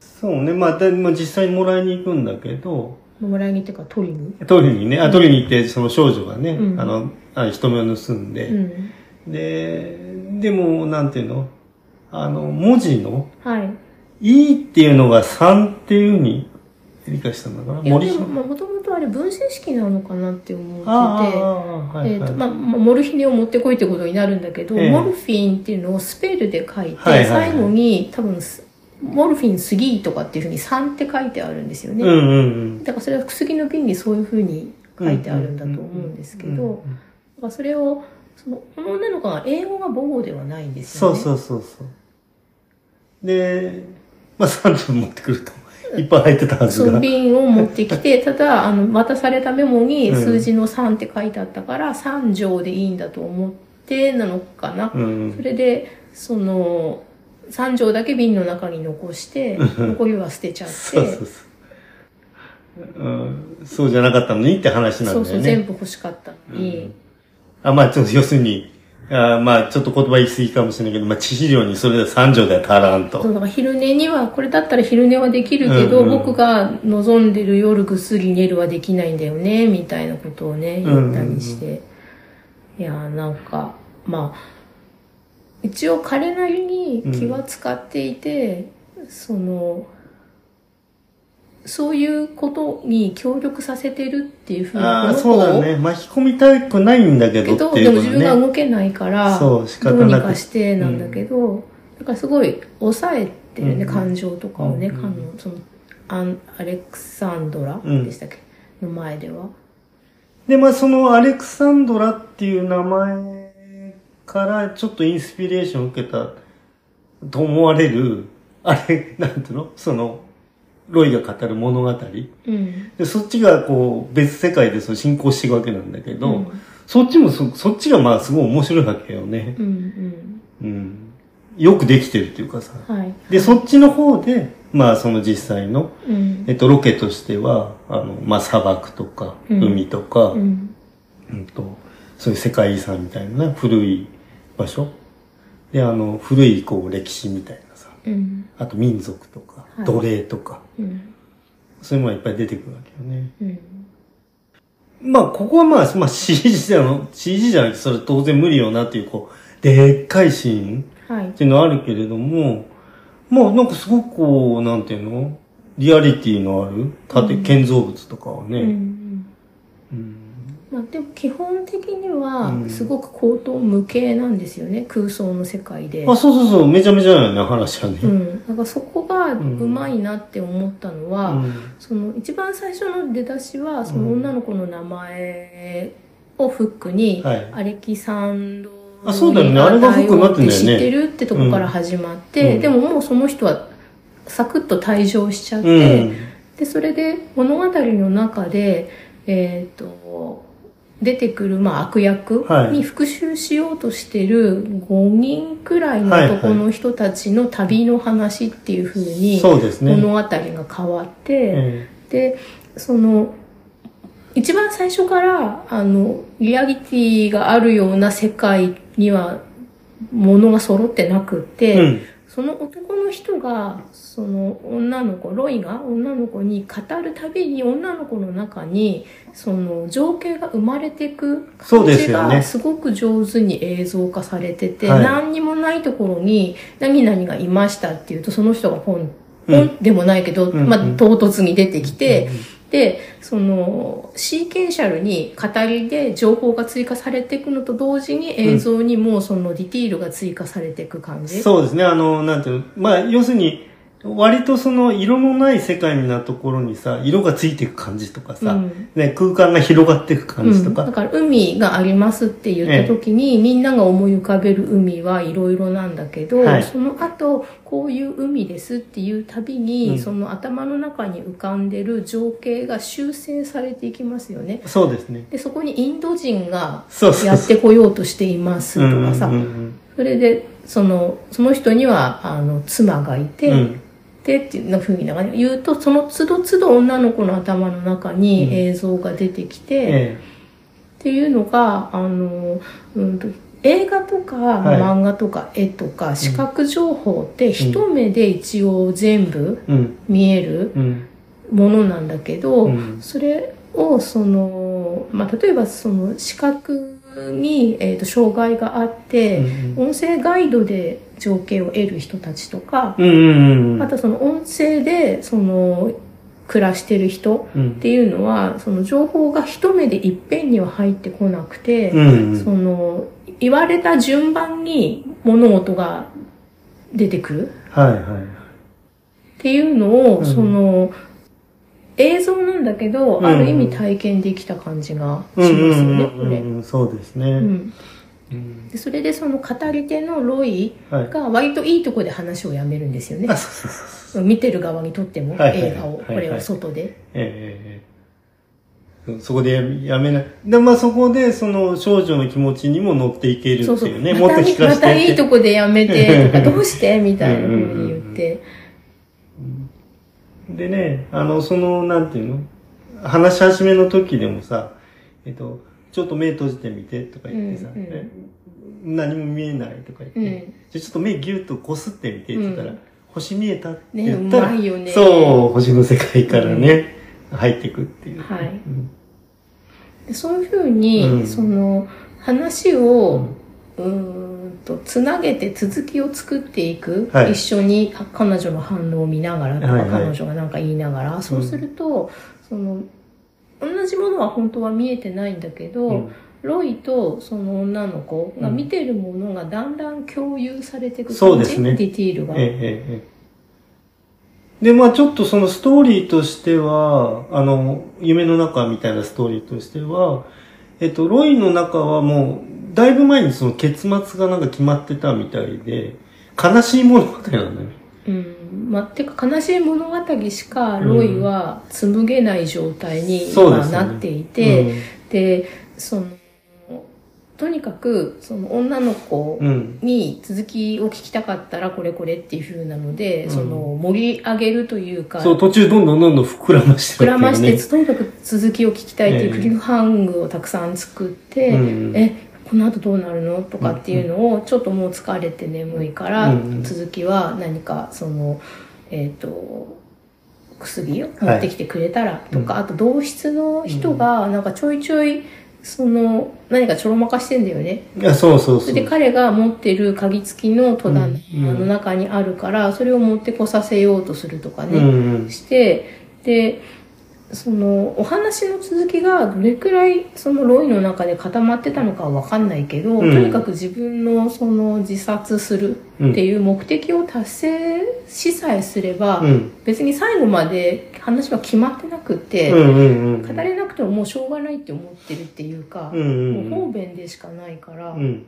[SPEAKER 1] そうね、まあ、でまあ、実際にもらいに行くんだけど、
[SPEAKER 2] もらいにっていうか取りに。
[SPEAKER 1] 取りにね、あ、取りに行って、その少女がね、
[SPEAKER 2] うん
[SPEAKER 1] あの、あ人目を盗んで、
[SPEAKER 2] うん。
[SPEAKER 1] で、でも、なんていうの？あの、文字の、
[SPEAKER 2] はい。
[SPEAKER 1] いいっていうのが3っていうふうに理解したんだかな？い
[SPEAKER 2] や
[SPEAKER 1] 森
[SPEAKER 2] でもともとあれ分子式なのかなって思ってて。
[SPEAKER 1] はい、はい。
[SPEAKER 2] えーとまあ、まあモルヒネを持ってこいってことになるんだけど、
[SPEAKER 1] ええ
[SPEAKER 2] モルフィンっていうのをスペルで書いて、
[SPEAKER 1] はいはいはい
[SPEAKER 2] 最後に多分すモルフィン3とかっていうふうに3って書いてあるんですよね。
[SPEAKER 1] うんうんうん。
[SPEAKER 2] だからそれは薬の瓶にそういうふうに書いてあるんだと思うんですけど、それを、その、この女の子は英語が母語ではないんですよね。
[SPEAKER 1] そうそうそうそう。で、まあ3錠持ってくると。いっぱい入ってたはず
[SPEAKER 2] そう、
[SPEAKER 1] が。
[SPEAKER 2] 瓶を持ってきて、ただ、あの、渡されたメモに
[SPEAKER 1] うん
[SPEAKER 2] 数字の3って書いてあったから、3錠でいいんだと思ってなのかな。
[SPEAKER 1] うん
[SPEAKER 2] それで、その、3錠だけ瓶の中に残して、残りは捨てちゃって、
[SPEAKER 1] そうそうそう。うん、そうじゃなかったのにって話なんだよね。
[SPEAKER 2] そうそう、全部欲しかったのに、
[SPEAKER 1] あ、まあ、ちょっと要するに、あまあ、ちょっと言葉言い過ぎかもしれないけど、まあ、致死量にそれで3錠では足らんと。
[SPEAKER 2] そうだから昼寝には、これだったら昼寝はできるけど、
[SPEAKER 1] うんうん
[SPEAKER 2] 僕が望んでる夜ぐっすり寝るはできないんだよね、みたいなことをね、言ったりして。いやーなんか、まあ、一応彼なりに気は使っていて、その、そういうことに協力させてるっていうふうに
[SPEAKER 1] あそうだね。巻き込みたくないんだけ
[SPEAKER 2] けど、
[SPEAKER 1] どってい
[SPEAKER 2] でも。自分が動けないから、
[SPEAKER 1] そう仕方
[SPEAKER 2] どうに
[SPEAKER 1] なく
[SPEAKER 2] かしてなんだけど、だからすごい抑えてるね、
[SPEAKER 1] うん
[SPEAKER 2] 感情とかをね、
[SPEAKER 1] うん
[SPEAKER 2] あのそのアンアレクサンドラ
[SPEAKER 1] うん
[SPEAKER 2] でしたっけ、の前では。
[SPEAKER 1] で、まあ、そのアレクサンドラっていう名前からちょっとインスピレーションを受けたと思われる、あれ、なんていうの？その、ロイが語る物語。
[SPEAKER 2] うん。
[SPEAKER 1] で、そっちがこう、別世界でそう進行していくわけなんだけど、
[SPEAKER 2] うん
[SPEAKER 1] そっちもそ、そっちがまあすごい面白いわけよね。
[SPEAKER 2] うん
[SPEAKER 1] うん。よくできてるっていうかさ。
[SPEAKER 2] うん。はい。
[SPEAKER 1] で、そっちの方で、まあその実際の、
[SPEAKER 2] うん。
[SPEAKER 1] えっと、ロケとしては、あの、まあ砂漠とか、
[SPEAKER 2] うん
[SPEAKER 1] 海とか、
[SPEAKER 2] うん。
[SPEAKER 1] うんと、そういう世界遺産みたいな古い場所？で、あの、古いこう歴史みたいなさ、
[SPEAKER 2] うん。
[SPEAKER 1] あと民族とか、
[SPEAKER 2] はい
[SPEAKER 1] 奴隷とか、
[SPEAKER 2] うん。
[SPEAKER 1] そういうものがいっぱい出てくるわけよね。
[SPEAKER 2] うん。
[SPEAKER 1] まあ、ここはまあ、まあ CG じゃの、CG じゃなくてそれ当然無理よなっていう、こう、でっかいシーン
[SPEAKER 2] はい
[SPEAKER 1] っ。ていうのはあるけれども、まあ、なんかすごくこう、なんていうの？リアリティのある縦、
[SPEAKER 2] うん
[SPEAKER 1] 建造物とかはね、
[SPEAKER 2] うん。
[SPEAKER 1] うん
[SPEAKER 2] まあでも基本的には
[SPEAKER 1] うん。
[SPEAKER 2] すごく口頭無形なんですよね、空想の世界で。
[SPEAKER 1] あ、そうそうそう、めちゃめちゃだよね、話はね。
[SPEAKER 2] うん。だからそこがうまいなって思ったのは、
[SPEAKER 1] うん。
[SPEAKER 2] その一番最初の出だしはその女の子の名前をフックに、
[SPEAKER 1] はい。
[SPEAKER 2] アレキサンド
[SPEAKER 1] あそうだよね。あれがフックになってんだよね。
[SPEAKER 2] 知ってるってとこから始まって、
[SPEAKER 1] うん。
[SPEAKER 2] でももうその人はサクッと退場しちゃって、
[SPEAKER 1] うん。
[SPEAKER 2] でそれで物語の中でえっ、と出てくる、まあ、悪役
[SPEAKER 1] はい
[SPEAKER 2] に復讐しようとしてる5人くらいの男の人たちの旅の話っていう風に
[SPEAKER 1] そうですね。
[SPEAKER 2] 物語が変わって、
[SPEAKER 1] え
[SPEAKER 2] でその一番最初からあのリアリティがあるような世界にはものが揃ってなくって。その男の人がその女の子ロイが女の子に語るたびに女の子の中にその情景が生まれていく感じがすごく上手に映像化されてて、
[SPEAKER 1] はい。
[SPEAKER 2] 何にもないところに何々がいましたっていうとその人がポン
[SPEAKER 1] うん。
[SPEAKER 2] ポンでもないけど、
[SPEAKER 1] うん
[SPEAKER 2] まあ、唐突に出てきて、
[SPEAKER 1] うん
[SPEAKER 2] で、その、シーケンシャルに語りで情報が追加されていくのと同時に映像にもそのディティールが追加されていく感じ。
[SPEAKER 1] そうですね。あの、なんていうの、まあ、要するに、割とその色のない世界なところにさ、色がついていく感じとかさ、
[SPEAKER 2] うん。
[SPEAKER 1] ね、空間が広がっていく感じと
[SPEAKER 2] うん、だ
[SPEAKER 1] か、
[SPEAKER 2] から海がありますって言った時に、みんなが思い浮かべる海はいろいろなんだけど、
[SPEAKER 1] はい。
[SPEAKER 2] その後こういう海ですっていうたびに、
[SPEAKER 1] うん。
[SPEAKER 2] その頭の中に浮かんでる情景が修正されていきますよね。
[SPEAKER 1] そうですね。
[SPEAKER 2] でそこにインド人がやってこようとしていますとかさ、それでそのその人にはあの妻がいて、
[SPEAKER 1] うんうん
[SPEAKER 2] でっていうふうに言うとその都度都度女の子の頭の中
[SPEAKER 1] うん。
[SPEAKER 2] に映像が出てきて、
[SPEAKER 1] え
[SPEAKER 2] っていうのがあの、うんと、映画とか、
[SPEAKER 1] はい。
[SPEAKER 2] 漫画とか絵とか視覚情報って一目で一応全部
[SPEAKER 1] えうん。
[SPEAKER 2] 見える
[SPEAKER 1] うん。
[SPEAKER 2] ものなんだけど、
[SPEAKER 1] うん。
[SPEAKER 2] それをその、まあ、例えばその視覚に、えー、と障害があって、
[SPEAKER 1] うん。
[SPEAKER 2] 音声ガイドで情景を得る人たちとか、
[SPEAKER 1] うんうんうん。
[SPEAKER 2] あとその音声でその暮らしてる人
[SPEAKER 1] うん
[SPEAKER 2] っていうのはその情報が一目でいっぺんには入ってこなくて、
[SPEAKER 1] うんうん
[SPEAKER 2] その言われた順番に物事が出てくる。
[SPEAKER 1] はいはい。
[SPEAKER 2] っていうのを、
[SPEAKER 1] うん
[SPEAKER 2] その、映像なんだけど、
[SPEAKER 1] うん
[SPEAKER 2] ある意味体験できた感じがし
[SPEAKER 1] うん
[SPEAKER 2] ますよね、これ。
[SPEAKER 1] うんうんうん、そうですね。
[SPEAKER 2] うん
[SPEAKER 1] うん
[SPEAKER 2] でそれでその語り手のロイ
[SPEAKER 1] はい。
[SPEAKER 2] が割といいとこで話をやめるんですよね
[SPEAKER 1] あ、。そうそうそう。
[SPEAKER 2] 見てる側にとっても
[SPEAKER 1] はいはい
[SPEAKER 2] 映画を、
[SPEAKER 1] はい
[SPEAKER 2] これは外で。
[SPEAKER 1] ええええそこでややめない。で、まあそこでその少女の気持ちにも乗っていけるって
[SPEAKER 2] そうそう。
[SPEAKER 1] いうね。もっ
[SPEAKER 2] またい
[SPEAKER 1] と聞かせて
[SPEAKER 2] またいいとこでやめて、とか、どうして？みたいな風
[SPEAKER 1] うんうんうん
[SPEAKER 2] に言って。
[SPEAKER 1] でね、あの、その、なんていうの？話し始めの時でもさ、えっと、ちょっと目閉じてみてとか言ってさ、
[SPEAKER 2] うんうん。
[SPEAKER 1] え何も見えないとか言って、
[SPEAKER 2] うん。
[SPEAKER 1] じゃあちょっと目ギュッとこすってみてって言ったら、
[SPEAKER 2] うん
[SPEAKER 1] 星見えたって
[SPEAKER 2] ね、う
[SPEAKER 1] 言ったら、
[SPEAKER 2] まいよね。
[SPEAKER 1] そう、星の世界からね、入っていくっていう。
[SPEAKER 2] はい。そういうふうに、
[SPEAKER 1] うん。
[SPEAKER 2] その、話を、うーんと、つなげて続きを作っていく。
[SPEAKER 1] はい。
[SPEAKER 2] 一緒にか彼女の反応を見ながらとか、
[SPEAKER 1] はいはい。
[SPEAKER 2] 彼女がなんか言いながら、そうすると、その、同じものは本当は見えてないんだけど、
[SPEAKER 1] うん。
[SPEAKER 2] ロイとその女の子が見てるものがだんだん共有されていく感じ、
[SPEAKER 1] そうですね。
[SPEAKER 2] ディティールが。
[SPEAKER 1] ええええええ。で、まあちょっとそのストーリーとしては、あの、夢の中みたいなストーリーとしては、えっと、ロイの中はもう、だいぶ前にその結末がなんか決まってたみたいで、悲しい物語なんだよ。
[SPEAKER 2] うん。まあ、てか悲しい物語しかロイは紡げない状態に今
[SPEAKER 1] そうですね
[SPEAKER 2] なっていて、で、その、とにかく、その女の子
[SPEAKER 1] うん。うん。
[SPEAKER 2] に続きを聞きたかったらこれこれっていう風なので、
[SPEAKER 1] うん
[SPEAKER 2] その盛り上げるというか、
[SPEAKER 1] そう、途中どんどんどんどん膨らまして
[SPEAKER 2] 膨らまして、
[SPEAKER 1] ね。
[SPEAKER 2] とにかく続きを聞きたいっていう
[SPEAKER 1] ええ
[SPEAKER 2] クリフハングをたくさん作って、
[SPEAKER 1] うん
[SPEAKER 2] え、この後どうなるのとかっていうのを、ちょっともう疲れて眠いから、
[SPEAKER 1] うん
[SPEAKER 2] 続きは何かその、えっ、と、薬を持ってきてくれたらとか、あと同室の人がなんかちょいちょい、その、何かちょろまかしてんだよね。
[SPEAKER 1] いや、そうそうそう。
[SPEAKER 2] それで彼が持ってる鍵付きの戸棚
[SPEAKER 1] うん
[SPEAKER 2] の中にあるから、それを持ってこさせようとするとかね。して、で、その、お話の続きがどれくらいそのロイの中で固まってたのかはわかんないけど、
[SPEAKER 1] うん
[SPEAKER 2] とにかく自分のその自殺するっていう目的を達成しさえすれば、
[SPEAKER 1] うん。
[SPEAKER 2] 別に最後まで話は決まってなくて、
[SPEAKER 1] うんうんうん。
[SPEAKER 2] 語れなくてももうしょうがないって思ってるっていうか、
[SPEAKER 1] うんうんうん
[SPEAKER 2] もう方便でしかないから、
[SPEAKER 1] うん。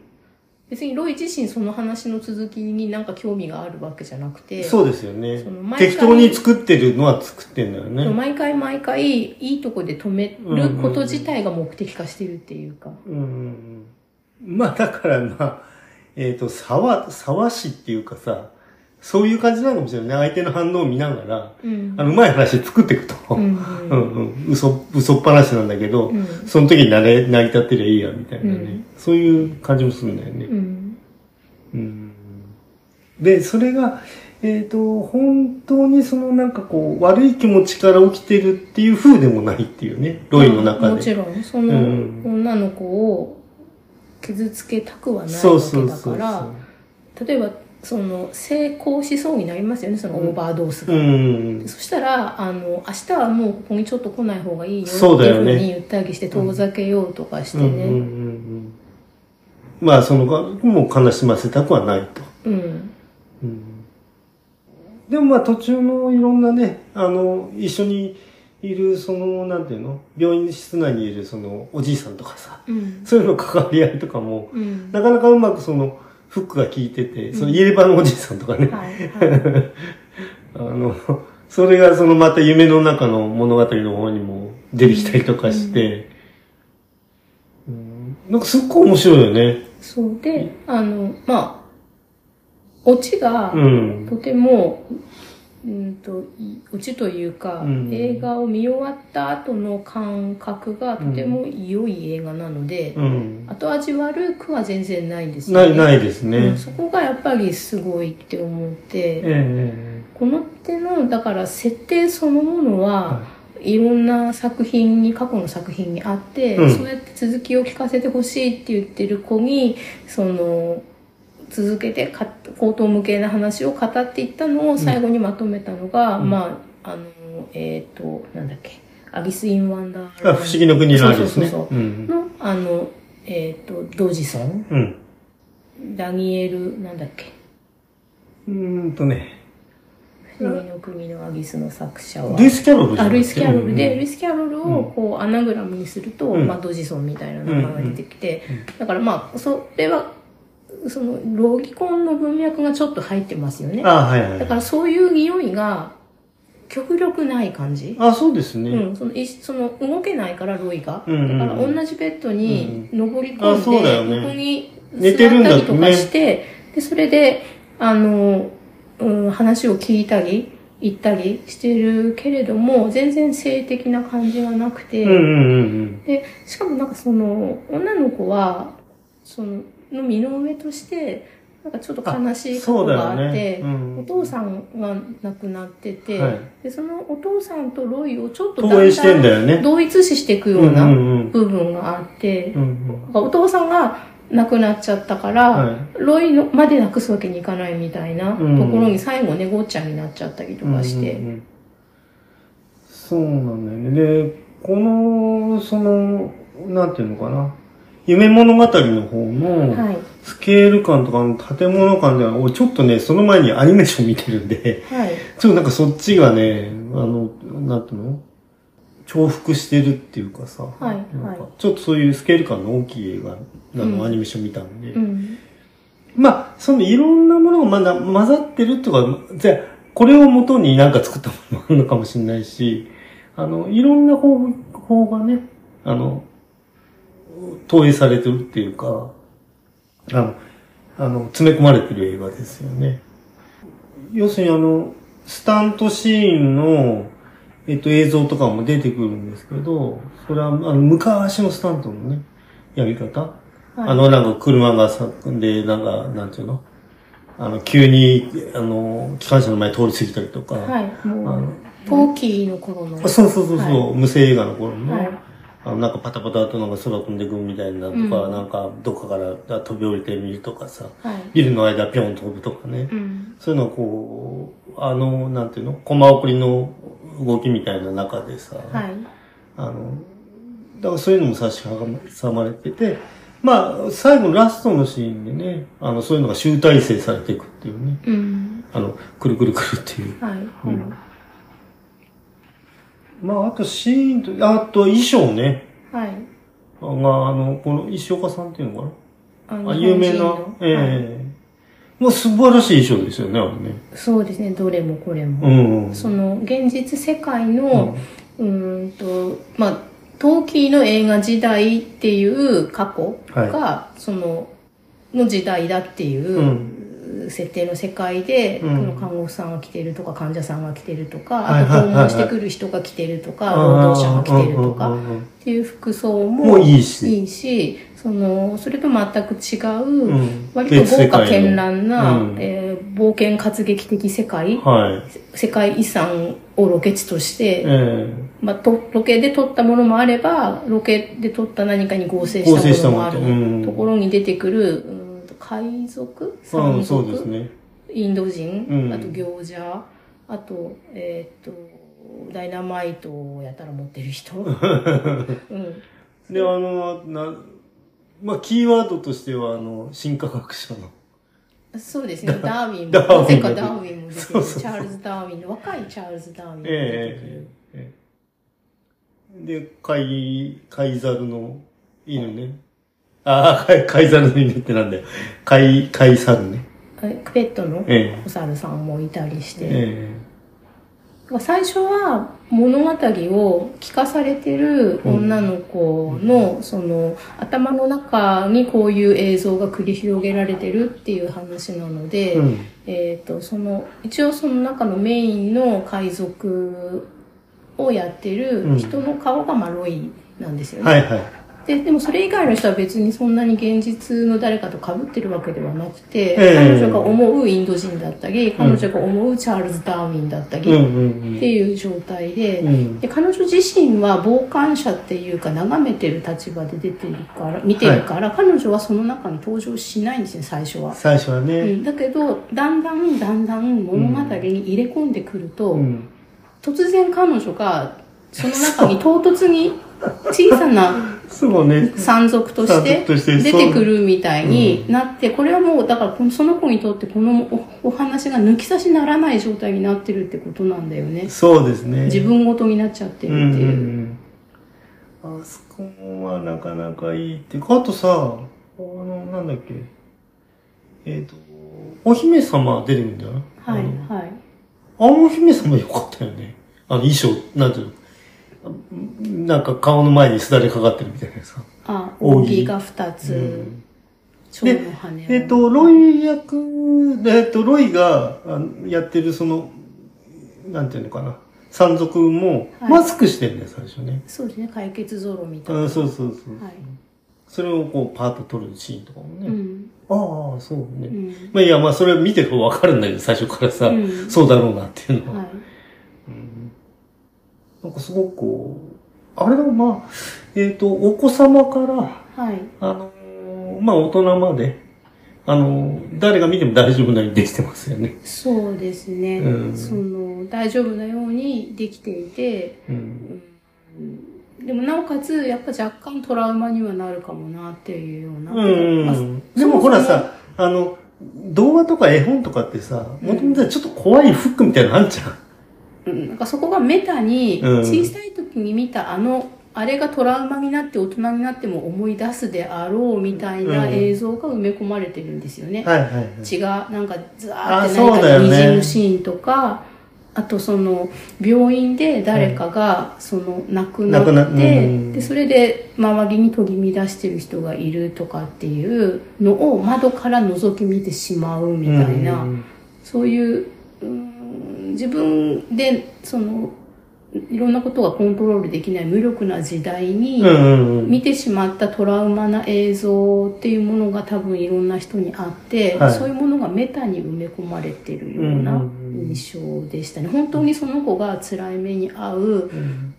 [SPEAKER 2] 別にロイ自身その話の続きになんか興味があるわけじゃなくて、
[SPEAKER 1] そうですよね適当に作ってるのは作ってんだよね。
[SPEAKER 2] 毎回毎回いいとこで止めること自体が目的化してるっていうか。
[SPEAKER 1] うんうんうん。まあだからまあ、えっ、と、沢、沢しっていうかさ、そういう感じなのかもしれないね。相手の反応を見ながら、
[SPEAKER 2] うん。
[SPEAKER 1] あの、うまい話作っていくと。
[SPEAKER 2] う
[SPEAKER 1] うん
[SPEAKER 2] ん
[SPEAKER 1] うん。嘘、嘘っぱなしなんだけど、
[SPEAKER 2] うん
[SPEAKER 1] その時に慣れ、成り立ってりゃいいや、みたいなね。
[SPEAKER 2] うん
[SPEAKER 1] そういう感じもするんだよね。
[SPEAKER 2] うん。
[SPEAKER 1] うんで、それが、えっ、と、本当にそのなんかこう、悪い気持ちから起きてるっていう風でもないっていうね、ロイの中で。
[SPEAKER 2] もちろん、その
[SPEAKER 1] うん
[SPEAKER 2] 女の子を傷つけたくはない
[SPEAKER 1] そう
[SPEAKER 2] わ
[SPEAKER 1] そうそうそう。
[SPEAKER 2] けだから、例えば、その、成功しそうになりますよね、そのオーバードースが。
[SPEAKER 1] うん。
[SPEAKER 2] そしたら、あの、明日はもうここにちょっと来ない方がいいよっていうふうに言ったりして遠ざけようとかして
[SPEAKER 1] うんうんうん
[SPEAKER 2] ね。
[SPEAKER 1] うんまあ、その、もう悲しませたくはないと。
[SPEAKER 2] うん。
[SPEAKER 1] でもまあ途中のいろんなね、あの、一緒にいる、その、なんていうの？病院室内にいるその、おじいさんとかさ、
[SPEAKER 2] うん。
[SPEAKER 1] そういうの関わり合いとかも、
[SPEAKER 2] うん。
[SPEAKER 1] なかなかうまくその、フックが効いてて、その入れ歯のおじいさんとかね、
[SPEAKER 2] はい。はい。
[SPEAKER 1] あの、それがそのまた夢の中の物語の方にも出てきたりとかして、うんなんかすっごい面白いよね。
[SPEAKER 2] そうで、あの、まあ、オチが
[SPEAKER 1] う、ん。
[SPEAKER 2] とても、うんと、いオチというか、
[SPEAKER 1] うん
[SPEAKER 2] 映画を見終わった後の感覚がとても良い映画なので、
[SPEAKER 1] うん。
[SPEAKER 2] 後味悪くは全然ないんですよ、ね。
[SPEAKER 1] ない、ないですね。
[SPEAKER 2] うんそこがやっぱりすごいって思って、
[SPEAKER 1] ええ
[SPEAKER 2] この手の、だから設定そのものは、
[SPEAKER 1] はい
[SPEAKER 2] ろんな作品に、過去の作品にあって、
[SPEAKER 1] うん
[SPEAKER 2] そうやって続きを聞かせてほしいって言ってる子に、その、続けてか、口頭無形な話を語っていったのを最後にまとめたのが、
[SPEAKER 1] うん。
[SPEAKER 2] まあ、あの、えっ、と、なんだっけ、アリス・イン・ワンダー
[SPEAKER 1] あ不思議の国のあれですね。
[SPEAKER 2] そうそうそう
[SPEAKER 1] う。ん。
[SPEAKER 2] の、あの、えっ、と、ドジソン？
[SPEAKER 1] うん。
[SPEAKER 2] ダニエル、なんだっけ、
[SPEAKER 1] うーんとね。
[SPEAKER 2] 不思議の国のアギスの作者は。
[SPEAKER 1] ルイス・キャロル
[SPEAKER 2] あルイス・キャロルで、
[SPEAKER 1] うん。
[SPEAKER 2] ルイス・キャロルをこうアナグラムにすると、
[SPEAKER 1] うん。
[SPEAKER 2] まあ、ドジソンみたいな名前が出てきて、だからまあそれはそのロギコンの文脈がちょっと入ってますよね。
[SPEAKER 1] あはいはい
[SPEAKER 2] だからそういう匂いが極力ない感じ、
[SPEAKER 1] あそうですね、
[SPEAKER 2] うん、そのいその動けないからロイが、
[SPEAKER 1] うんうんうん。
[SPEAKER 2] だから同じベッドに登り
[SPEAKER 1] あ
[SPEAKER 2] 込んで、
[SPEAKER 1] そうだよね。
[SPEAKER 2] 横に
[SPEAKER 1] 寝てるんだ
[SPEAKER 2] 座ったりとかして、でそれであの、うん、話を聞いたり言ったりしてるけれども全然性的な感じがなくて、
[SPEAKER 1] うんうんうん。
[SPEAKER 2] でしかもなんかその女の子はそのの身の上としてなんかちょっと悲しい過去があって
[SPEAKER 1] ね。うん。
[SPEAKER 2] お父さんが亡くなってて、
[SPEAKER 1] はい。
[SPEAKER 2] でそのお父さんとロイをちょっと
[SPEAKER 1] 投影してんだよね。
[SPEAKER 2] 同一視していくような
[SPEAKER 1] うんうんうん。
[SPEAKER 2] 部分があって、
[SPEAKER 1] うんうん。
[SPEAKER 2] お父さんが亡くなっちゃったから、
[SPEAKER 1] はい。
[SPEAKER 2] ロイのまでなくすわけにいかないみたいなとこ
[SPEAKER 1] うん。
[SPEAKER 2] ろに最後ねごっちゃになっちゃったりとかして、
[SPEAKER 1] うんうんうん。そうなんだよね。で、この、その、なんていうのかな。夢物語の方の
[SPEAKER 2] はい。
[SPEAKER 1] スケール感とかの建物感では、俺ちょっとね、その前にアニメーション見てるんで、
[SPEAKER 2] はい。
[SPEAKER 1] ちょっとなんかそっちがね、あの、なんていうの？重複してるっていうかさ、
[SPEAKER 2] はい
[SPEAKER 1] ちょっとそういうスケール感の大きい映画なの、
[SPEAKER 2] うん。
[SPEAKER 1] アニメーション見たんで、
[SPEAKER 2] うん。
[SPEAKER 1] まあ、そのいろんなものがまだ混ざってるとか、じゃあこれを元になんか作ったものもあるのかもしれないし、あの、いろんな方法がね、あの、投影されてるっていうか、あの、あの、詰め込まれてる映画ですよね。要するにあの、スタントシーンの、えっと、映像とかも出てくるんですけど、それは、あの、昔のスタントのね、やり方。
[SPEAKER 2] はい。
[SPEAKER 1] あの、なんか車がさ、で、なんか、なんていうの？あの、急に、あの、機関車の前通り過ぎたりとか。
[SPEAKER 2] はい。
[SPEAKER 1] あ
[SPEAKER 2] もう
[SPEAKER 1] の
[SPEAKER 2] ポーキーの頃の。
[SPEAKER 1] あそうそうそうそう、
[SPEAKER 2] はい。
[SPEAKER 1] 無声映画の頃の、
[SPEAKER 2] はい
[SPEAKER 1] あの、なんかパタパタとなんか空飛んでくるみたいなとか、
[SPEAKER 2] うん。
[SPEAKER 1] なんかどっかから飛び降りてみるとかさ、
[SPEAKER 2] はい。
[SPEAKER 1] ビルの間ピョン飛ぶとかね。
[SPEAKER 2] うん。
[SPEAKER 1] そういうのをこう、あの、なんていうのコマ送りの動きみたいな中でさ、
[SPEAKER 2] はい。
[SPEAKER 1] あの、だからそういうのも差し挟まれてて、まあ、最後のラストのシーンでね、あの、そういうのが集大成されていくっていうね、
[SPEAKER 2] うん。
[SPEAKER 1] あの、くるくるくるっていう。
[SPEAKER 2] はい、
[SPEAKER 1] うんまあ、あとシーンと、あと衣装ね。
[SPEAKER 2] はい。
[SPEAKER 1] が、あの、この石岡さんっていうのか
[SPEAKER 2] あ
[SPEAKER 1] なあ、有名な、ええ。
[SPEAKER 2] はい
[SPEAKER 1] もう素晴らしい衣装ですよね、あれね。
[SPEAKER 2] そうですねどれもこれも、
[SPEAKER 1] うん。うん。
[SPEAKER 2] その現実世界のうーんとまあ陶器の映画時代っていう過去が、そのの時代だっていう、
[SPEAKER 1] うん
[SPEAKER 2] 設定の世界で、
[SPEAKER 1] うん。
[SPEAKER 2] この看護婦さんが来てるとか患者さんが来てるとか、
[SPEAKER 1] はい
[SPEAKER 2] あと訪問してくる人が来てるとか、労働者が来てるとか、っていう服装も
[SPEAKER 1] いいし。
[SPEAKER 2] そのそれと全く違う、
[SPEAKER 1] うん。
[SPEAKER 2] 割と豪華絢爛な、
[SPEAKER 1] うん。
[SPEAKER 2] えー冒険活劇的世界、
[SPEAKER 1] はい。
[SPEAKER 2] 世界遺産をロケ地として、
[SPEAKER 1] ええ。
[SPEAKER 2] まあ、とロケで撮ったものもあればロケで撮った何かに合成
[SPEAKER 1] した
[SPEAKER 2] ものもあるところに出てくる、海賊？
[SPEAKER 1] そうですね。
[SPEAKER 2] インド人、
[SPEAKER 1] うん。
[SPEAKER 2] あと行者？あとえーっとダイナマイトをやたら持ってる人、うん、
[SPEAKER 1] で、あの、な、まあ、キーワードとしては、あの、進化学者の。
[SPEAKER 2] そうですね。ダーウィンも。
[SPEAKER 1] ダーウィン
[SPEAKER 2] なぜかダーウィンも出てくる。
[SPEAKER 1] そうそうそう
[SPEAKER 2] チャールズ・ダーウィンの若いチャールズ・ダーウィンも出てくる、
[SPEAKER 1] ええええ。で、カイ、カイザルの犬ね。ああ、カイザルの犬ってなんだよ。カイ、カイサルね。
[SPEAKER 2] えペットの？
[SPEAKER 1] え
[SPEAKER 2] お猿さんもいたりして、
[SPEAKER 1] ええ
[SPEAKER 2] 最初は物語を聞かされてる女の子の、その頭の中にこういう映像が繰り広げられてるっていう話なので、
[SPEAKER 1] えうん。
[SPEAKER 2] えー、とその一応その中のメインの海賊をやってる人の顔がマロイなんですよね。
[SPEAKER 1] はいはい。
[SPEAKER 2] ででもそれ以外の人は別にそんなに現実の誰かと被ってるわけではなくて、
[SPEAKER 1] ええ
[SPEAKER 2] 彼女が思うインド人だったり、彼女が思うチャールズ・ダーウィンだったり、
[SPEAKER 1] うんうん
[SPEAKER 2] っていう状態で,、
[SPEAKER 1] うん
[SPEAKER 2] で彼女自身は傍観者っていうか眺めてる立場で出てるから見てるから、彼女はその中に登場しないんですね最初は。
[SPEAKER 1] 最初はね。
[SPEAKER 2] うん、だけどだんだんだんだん物語に入れ込んでくると、
[SPEAKER 1] うん。
[SPEAKER 2] 突然彼女がその中に唐突に小さな。山賊として出てくるみたいになって、これはもう、だからその子にとってこのおお話が抜き差しならない状態になってるってことなんだよね。
[SPEAKER 1] そうですね。
[SPEAKER 2] 自分ごとになっちゃって
[SPEAKER 1] うん
[SPEAKER 2] るっていう。
[SPEAKER 1] うんうん。あそこはなかなかいいっていうか、あとさ、あの、なんだっけ。えっ、と、お姫様出てくるんだよな。
[SPEAKER 2] はい、はい。
[SPEAKER 1] あのお姫様よかったよね。あの衣装、なんていうの？なんか顔の前にすだれかかってるみたいなさ。
[SPEAKER 2] あ、
[SPEAKER 1] 扇
[SPEAKER 2] 扇が二つ、
[SPEAKER 1] うん
[SPEAKER 2] 蝶の羽を。
[SPEAKER 1] えっ、と、ロイ役、えっ、と、ロイがあやってるその、なんていうのかな。山賊も、
[SPEAKER 2] はい
[SPEAKER 1] マスクしてるんだよ、最初ね。
[SPEAKER 2] そうですね、解決ゾロみたいな。
[SPEAKER 1] あそうそうそう。
[SPEAKER 2] はい。
[SPEAKER 1] それをこう、パーッと撮るシーンとかもね。
[SPEAKER 2] うん。
[SPEAKER 1] ああ、そうね。
[SPEAKER 2] うん。
[SPEAKER 1] まあいや、まあそれ見てるとわかるんだけど、最初からさ、
[SPEAKER 2] うん
[SPEAKER 1] そうだろうなっていうのは。
[SPEAKER 2] はい。
[SPEAKER 1] うんなんかすごくこう、あれだまあ、えっ、と、お子様から、
[SPEAKER 2] はい。
[SPEAKER 1] あのーまあ大人まで、あのー誰が見ても大丈夫なようにできてますよね。
[SPEAKER 2] そうですね。
[SPEAKER 1] うん
[SPEAKER 2] その、大丈夫なようにできていて、
[SPEAKER 1] うん。
[SPEAKER 2] でもなおかつ、やっぱ若干トラウマにはなるかもなっていうような。
[SPEAKER 1] うん
[SPEAKER 2] あ
[SPEAKER 1] でもほらさ、あの、動画とか絵本とかってさ、もともとちょっと怖いフックみたいなのあんじゃん。
[SPEAKER 2] うん。なんかそこがメタに、
[SPEAKER 1] うん
[SPEAKER 2] 小さい時に見たあの、あれがトラウマになって大人になっても思い出すであろうみたいな
[SPEAKER 1] うん。
[SPEAKER 2] 映像が埋め込まれてるんですよね。
[SPEAKER 1] はいはいはい。
[SPEAKER 2] 血がなんかザー
[SPEAKER 1] あ
[SPEAKER 2] って何かに滲むシーンとか、あとその病院で誰かがその亡くなって、でそれで周りに取り乱してる人がいるとかっていうのを窓から覗き見てしまうみたいな、
[SPEAKER 1] うん。
[SPEAKER 2] そういううん自分でそのいろんなことがコントロールできない無力な時代に。見てしまったトラウマな映像っていうものが多分いろんな人にあって、
[SPEAKER 1] はい
[SPEAKER 2] そういうものがメタに埋め込まれてるような印象でしたね。本当にその子が辛い目に遭う、
[SPEAKER 1] うん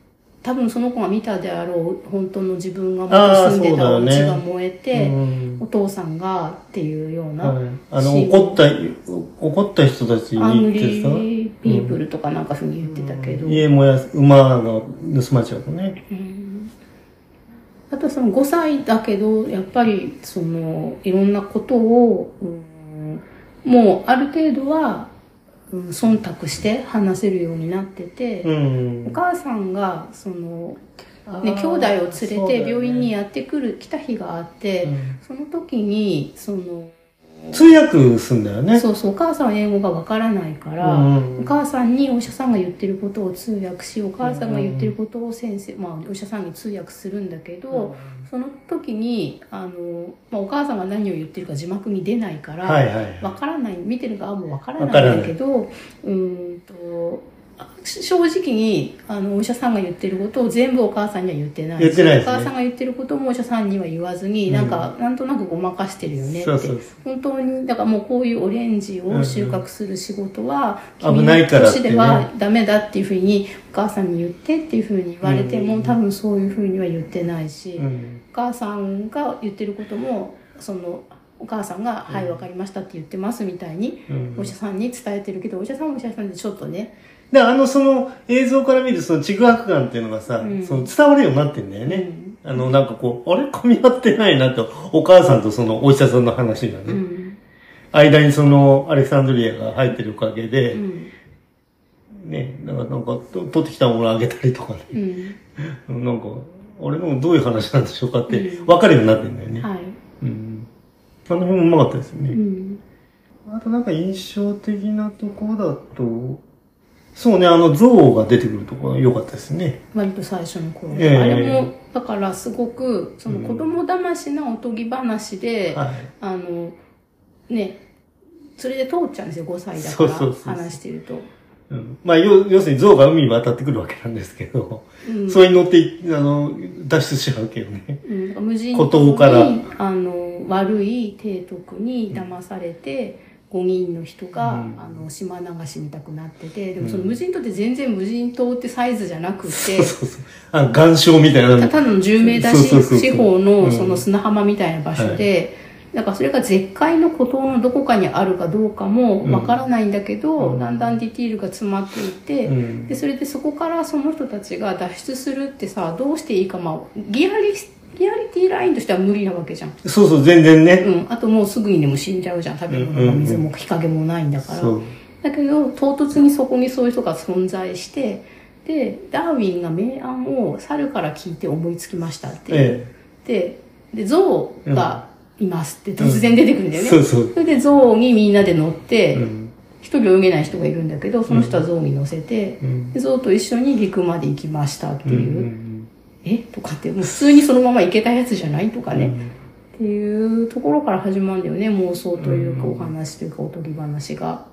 [SPEAKER 2] 多分その子が見たであろう本当の自分が住んでたお家が燃えて、
[SPEAKER 1] うん。
[SPEAKER 2] お父さんがっていうような、
[SPEAKER 1] はいあの、怒った、怒った人たち
[SPEAKER 2] アング
[SPEAKER 1] にってさ、
[SPEAKER 2] リーピープルとかなんかふうに言ってたけど、
[SPEAKER 1] 家燃やす、馬が盗まれちゃうとね。
[SPEAKER 2] うん。あとその5歳だけどやっぱりそのいろんなことを、うんもうある程度は、うん、忖度して話せるようになってて、
[SPEAKER 1] うん
[SPEAKER 2] お。母さんがその、ね、兄弟を連れて病院にやってくる、来た日があって、
[SPEAKER 1] うん
[SPEAKER 2] その時にその
[SPEAKER 1] 通訳すんだよね。
[SPEAKER 2] そうそうお母さんは英語がわからないから、
[SPEAKER 1] うん
[SPEAKER 2] お母さんにお医者さんが言ってることを通訳しお母さんが言ってることを先生、まあ、お医者さんに通訳するんだけど、その時にあの、まあ、お母さんが何を言ってるか字幕に出ないから、
[SPEAKER 1] はいはいはい。
[SPEAKER 2] わからない見てる側もわから
[SPEAKER 1] ない
[SPEAKER 2] んだけどうーんとあ正直にあのお医者さんが言ってることを全部お母さんには言ってないし
[SPEAKER 1] 言ってないですね。
[SPEAKER 2] お母さんが言ってることもお医者さんには言わずに、
[SPEAKER 1] うん。
[SPEAKER 2] なんかなんとなくごまかしてるよねって。本当にだからもうこういうオレンジを収穫する仕事は、
[SPEAKER 1] うん。
[SPEAKER 2] 君の年ではダメだっていうふうにお母さんに言ってっていうふうに言われても、
[SPEAKER 1] うん。
[SPEAKER 2] 多分そういうふうには言ってないし、
[SPEAKER 1] うん。
[SPEAKER 2] お母さんが言ってることもそのお母さんが「はいわかりました」って言ってますみたいに
[SPEAKER 1] うん。
[SPEAKER 2] お医者さんに伝えてるけどお医者さんはお医者さんでちょっとね、
[SPEAKER 1] で、あの、その映像から見るそのちぐはぐ感っていうのがさ、
[SPEAKER 2] うん
[SPEAKER 1] その伝わるようになってんだよね。
[SPEAKER 2] うん
[SPEAKER 1] あの、なんかこう、あれ噛み合ってないなと、お母さんとそのお医者さんの話がね。
[SPEAKER 2] うん
[SPEAKER 1] 間にそのアレクサンドリアが入ってるおかげで、
[SPEAKER 2] うん
[SPEAKER 1] ね、なんか、なんか、と取ってきたものをあげたりとかね。
[SPEAKER 2] うん
[SPEAKER 1] なんか、俺のどういう話なんでしょうかって
[SPEAKER 2] うん
[SPEAKER 1] 分かるようになってんだよね。
[SPEAKER 2] はい、
[SPEAKER 1] うん。あの辺もうまかったですよ
[SPEAKER 2] う
[SPEAKER 1] ね。
[SPEAKER 2] ん
[SPEAKER 1] あとなんか印象的なところだと、そうね、あの象が出てくるところが良かったですね。
[SPEAKER 2] 割と最初の頃、
[SPEAKER 1] ええ
[SPEAKER 2] あれもだからすごくその子供騙しなおとぎ話で、
[SPEAKER 1] はい。
[SPEAKER 2] あのねそれで通っちゃうんですよ5歳だから
[SPEAKER 1] そうそう
[SPEAKER 2] 話してると。
[SPEAKER 1] うん、まあ、要要するに象が海に渡ってくるわけなんですけど、
[SPEAKER 2] うん
[SPEAKER 1] それに乗ってい、あの、脱出しちゃうわけよね。
[SPEAKER 2] うん、無人
[SPEAKER 1] 孤
[SPEAKER 2] 島に
[SPEAKER 1] 島から
[SPEAKER 2] あの悪い提督に騙されて、5人の人が、
[SPEAKER 1] うん。
[SPEAKER 2] あの島流しみたくなっててでもその無人島って全然無人島ってサイズじゃなくて、
[SPEAKER 1] そうそうそう。あの、岩礁みたいな。の。
[SPEAKER 2] ただの10メーター四方
[SPEAKER 1] うん
[SPEAKER 2] のその砂浜みたいな場所で、だからそれが絶海の孤島のどこかにあるかどうかもわからないんだけど、
[SPEAKER 1] うん。
[SPEAKER 2] だんだんディティールが詰まっていて、
[SPEAKER 1] うん。
[SPEAKER 2] でそれでそこからその人たちが脱出するってさどうしていいかまあギアリスリティラインとしては無理なわけじゃん。
[SPEAKER 1] そうそう、全然ね。
[SPEAKER 2] うん。あともうすぐにでも死んじゃうじゃん。食べ物も水も日陰もないんだから。
[SPEAKER 1] そう。
[SPEAKER 2] だけど、唐突にそこにそういう人が存在して、で、ダーウィンが明暗を猿から聞いて思いつきましたっていう。
[SPEAKER 1] え
[SPEAKER 2] で、で、象がいますって突然出てくるんだよね。
[SPEAKER 1] そうそう。
[SPEAKER 2] それで象にみんなで乗って、
[SPEAKER 1] うん。
[SPEAKER 2] 一人泳げない人がいるんだけど、その人は象に乗せて、
[SPEAKER 1] うん。
[SPEAKER 2] で象と一緒に陸まで行きましたって
[SPEAKER 1] うん
[SPEAKER 2] いう。え？とかって、もう普通にそのまま行けたやつじゃないとかね。
[SPEAKER 1] うん
[SPEAKER 2] っていうところから始まるんだよね、妄想というか
[SPEAKER 1] うん
[SPEAKER 2] お話というかおとぎ話が。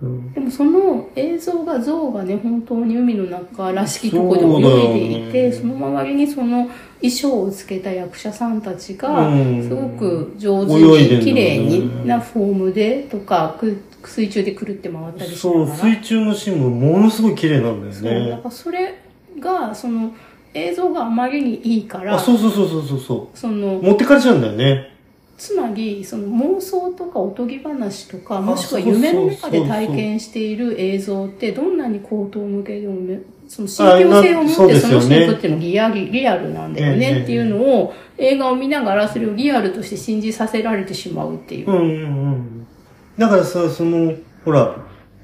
[SPEAKER 1] うん
[SPEAKER 2] でもその映像が象がね、本当に海の中らしきところで泳いでいて、そ,、の周りにその衣装をつけた役者さんたちが、
[SPEAKER 1] うん
[SPEAKER 2] すごく上手に綺麗になフォームでとか、く水中でくるって回ったりし
[SPEAKER 1] そう、
[SPEAKER 2] ながら。
[SPEAKER 1] 水中のシーンもものすごい綺麗なんだよ
[SPEAKER 2] そうだ
[SPEAKER 1] ね
[SPEAKER 2] か。らそれが、その映像があまりにいいから、
[SPEAKER 1] あ、そうそうそうそうそうそ
[SPEAKER 2] その
[SPEAKER 1] う。持ってかれちゃうんだよね。
[SPEAKER 2] つまり、その妄想とかおとぎ話とか、
[SPEAKER 1] あ
[SPEAKER 2] もしくは夢の中で体験している映像って、どんなに口頭向けでもめ、その信憑性を持ってその人にとってのリアリリアルなんだよ
[SPEAKER 1] ええ
[SPEAKER 2] ねっていうのを、映画を見ながらそれをリアルとして信じさせられてしまうっていうう。
[SPEAKER 1] んうんうん。だからさ、その、ほら、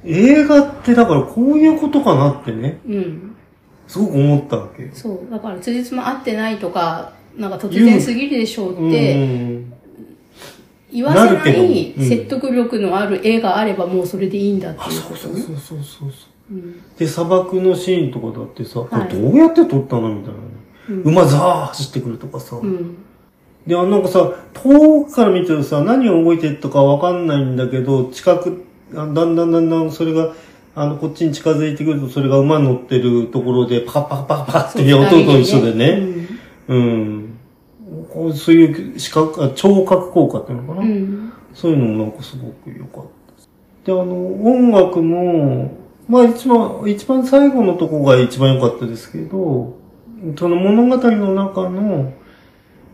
[SPEAKER 1] 映画ってだからこういうことかなってね、
[SPEAKER 2] うん。
[SPEAKER 1] すごく思ったわけよ。
[SPEAKER 2] そう。だから、辻褄合ってないとか、なんか突然すぎるでしょう
[SPEAKER 1] うん
[SPEAKER 2] って、
[SPEAKER 1] うん
[SPEAKER 2] 言わせない
[SPEAKER 1] うん
[SPEAKER 2] 説得力のある絵があればもうそれでいいんだって
[SPEAKER 1] あ、
[SPEAKER 2] いう
[SPEAKER 1] そう
[SPEAKER 2] ことね。
[SPEAKER 1] そうそうそうそう。
[SPEAKER 2] うん
[SPEAKER 1] で、砂漠のシーンとかだってさ、こ
[SPEAKER 2] はい
[SPEAKER 1] れどうやって撮ったのみたいなね。
[SPEAKER 2] うん
[SPEAKER 1] 馬ザー走ってくるとかさ。
[SPEAKER 2] うん。
[SPEAKER 1] で、あなんかさ、遠くから見てるとさ、何を動いてるとかわかんないんだけど、近く、あだんだんだんだんそれが、あの、こっちに近づいてくると、それが馬乗ってるところで、パカパカパカパカっていう音と一緒でね。うん。そういう視覚、あ聴覚効果っていうのかな。そういうのもなんかすごく良かったです。で、あの、音楽も、まあ一番、一番最後のとこが一番良かったですけど、その物語の中の、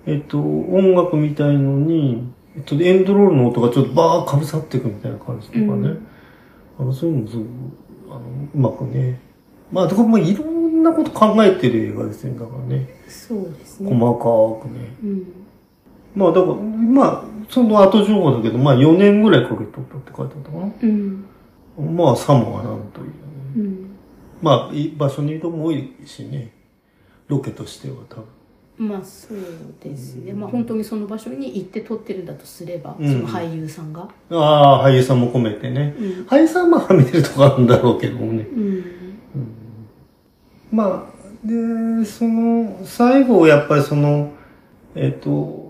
[SPEAKER 1] えっと、音楽みたいのに、えっと、エンドロールの音がちょっとバーかぶさっていくみたいな感じとかね。
[SPEAKER 2] うん
[SPEAKER 1] あの、そういうのもすごく、あの、うまくね。まあ、だからまあいろんなこと考えてる映画ですね。だからね。
[SPEAKER 2] そうですね。
[SPEAKER 1] 細かくね。
[SPEAKER 2] うん。
[SPEAKER 1] まあだから、まあ、その後情報だけど、まあ4年ぐらいかけて撮ったって書いてあったかな。
[SPEAKER 2] うん。
[SPEAKER 1] まあ、サモアなんという、ね。
[SPEAKER 2] うん。
[SPEAKER 1] まあ、い場所に移動も多いしね。ロケとしては多分。
[SPEAKER 2] まあそうですね。まあ本当にその場所に行って撮ってるんだとすれば、
[SPEAKER 1] うん
[SPEAKER 2] その俳優さんが。
[SPEAKER 1] ああ、俳優さんも込めてね。
[SPEAKER 2] うん。
[SPEAKER 1] 俳優さんはまあ見てるとこあるんだろうけどもね。
[SPEAKER 2] うん。
[SPEAKER 1] まあ、で、その、最後やっぱりその、えっ、と、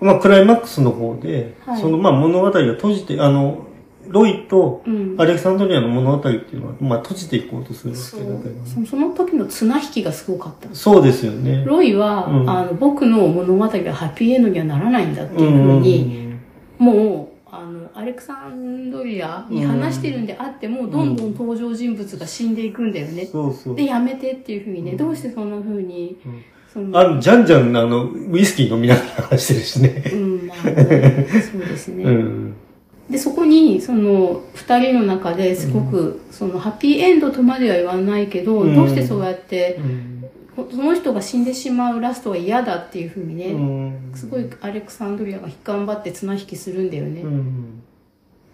[SPEAKER 1] まあ、クライマックスの方で、
[SPEAKER 2] はい
[SPEAKER 1] その、まあ、物語が閉じて、あの、ロイと
[SPEAKER 2] うん。
[SPEAKER 1] アレクサンドリアの物語っていうのは、まあ、閉じていこうとするわ
[SPEAKER 2] そ
[SPEAKER 1] けだけどね。
[SPEAKER 2] うそのその時の綱引きがすごかった。
[SPEAKER 1] そうですよね。
[SPEAKER 2] ロイは、
[SPEAKER 1] うん
[SPEAKER 2] あの僕の物語がハッピーエンドにはならないんだっていうふうに、もうあのアレクサンドリアに話してるんであっても、どんどん登場人物が死んでいくんだよね。
[SPEAKER 1] そうそう。
[SPEAKER 2] でやめてっていうふうにね、どうしてそんなふうに、
[SPEAKER 1] うんあの、じゃんじゃん、あの、ウイスキー飲みながら話してるしね。
[SPEAKER 2] うんまあ、そうですね。
[SPEAKER 1] うん。
[SPEAKER 2] でそこにその2人の中ですごく、そのハッピーエンドとまでは言わないけど、
[SPEAKER 1] うん
[SPEAKER 2] どうしてそうやって
[SPEAKER 1] うん。
[SPEAKER 2] その人が死んでしまうラストは嫌だっていうふうにね、
[SPEAKER 1] うん
[SPEAKER 2] すごいアレクサンドリアが頑張って綱引きするんだよね。
[SPEAKER 1] うん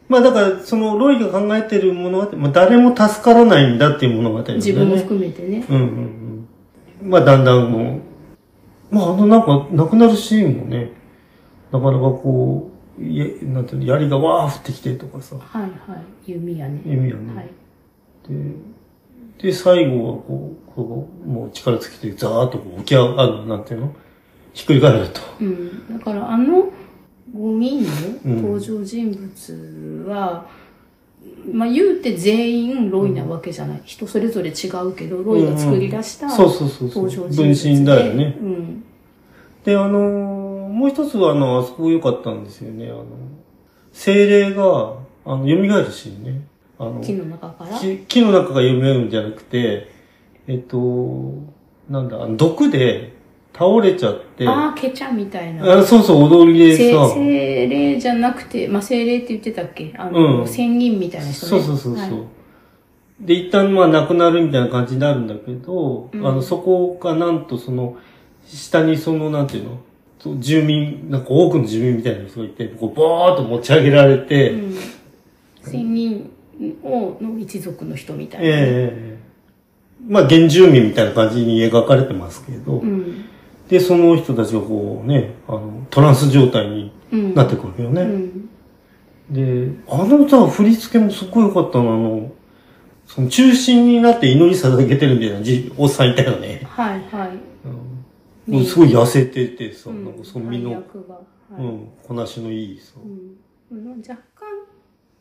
[SPEAKER 1] まあだから、その、ロイが考えてる物語、まあ誰も助からないんだっていう物語ね。
[SPEAKER 2] 自分も含めてね。
[SPEAKER 1] うんうんうん。まあだんだんもう、まああのなんか、亡くなるシーンもね、なかなかこう、なんていうの、槍がわー降ってきてとかさ、
[SPEAKER 2] はいはい。弓矢ね。
[SPEAKER 1] 弓矢ね
[SPEAKER 2] はい。
[SPEAKER 1] で、で、最後はこう、こうもう力尽きて、ザーッとこう起き上がる、なんていうの？ひっくり返ると。
[SPEAKER 2] うん。だからあの5人
[SPEAKER 1] うん
[SPEAKER 2] の登場人物は、まあ言うて全員ロイなわけじゃない。人それぞれ違うけど、ロイが作り出した
[SPEAKER 1] そうそうそうそう。
[SPEAKER 2] 登場人
[SPEAKER 1] 分
[SPEAKER 2] 物で。
[SPEAKER 1] 身だよね。
[SPEAKER 2] うん。
[SPEAKER 1] で、あのーもう一つはあの、あそこ良かったんですよね。あの、精霊が、あの、蘇るシーンね。あの、
[SPEAKER 2] 木の中から？
[SPEAKER 1] 木木の中が蘇るんじゃなくて、えっと、なんだ、あの毒で倒れちゃって、
[SPEAKER 2] ああ、ケチャみたいな。
[SPEAKER 1] あそうそう、踊りで
[SPEAKER 2] 精
[SPEAKER 1] さ、
[SPEAKER 2] 精霊じゃなくて、まあ、精霊って言ってたっけ？あの、
[SPEAKER 1] うん
[SPEAKER 2] 仙人みたいな人ね。
[SPEAKER 1] そうそうそうそう。
[SPEAKER 2] はい
[SPEAKER 1] で、一旦まあ亡くなるみたいな感じになるんだけど、
[SPEAKER 2] うん
[SPEAKER 1] あの、そこがなんとその、下にその、なんていうの？住民、なんか多くの住民みたいな人がいて、こう、ボーっと持ち上げられて、
[SPEAKER 2] うん。仙人を、の一族の人みたいな。
[SPEAKER 1] ええまあ、原住民みたいな感じに描かれてますけど、
[SPEAKER 2] うん。
[SPEAKER 1] で、その人たちがこうね、あの、トランス状態に
[SPEAKER 2] うん。
[SPEAKER 1] なってくるよね。
[SPEAKER 2] うん。
[SPEAKER 1] で、あの歌、振り付けもすっごい良かったの、あの、その中心になって祈り捧げてるみたいなじおっさんいたよね。
[SPEAKER 2] はいはい。
[SPEAKER 1] うん、もうすごい痩せててさ、
[SPEAKER 2] うん
[SPEAKER 1] なんかその身の。
[SPEAKER 2] はい
[SPEAKER 1] うん、こなしのいいさ。
[SPEAKER 2] うん、若干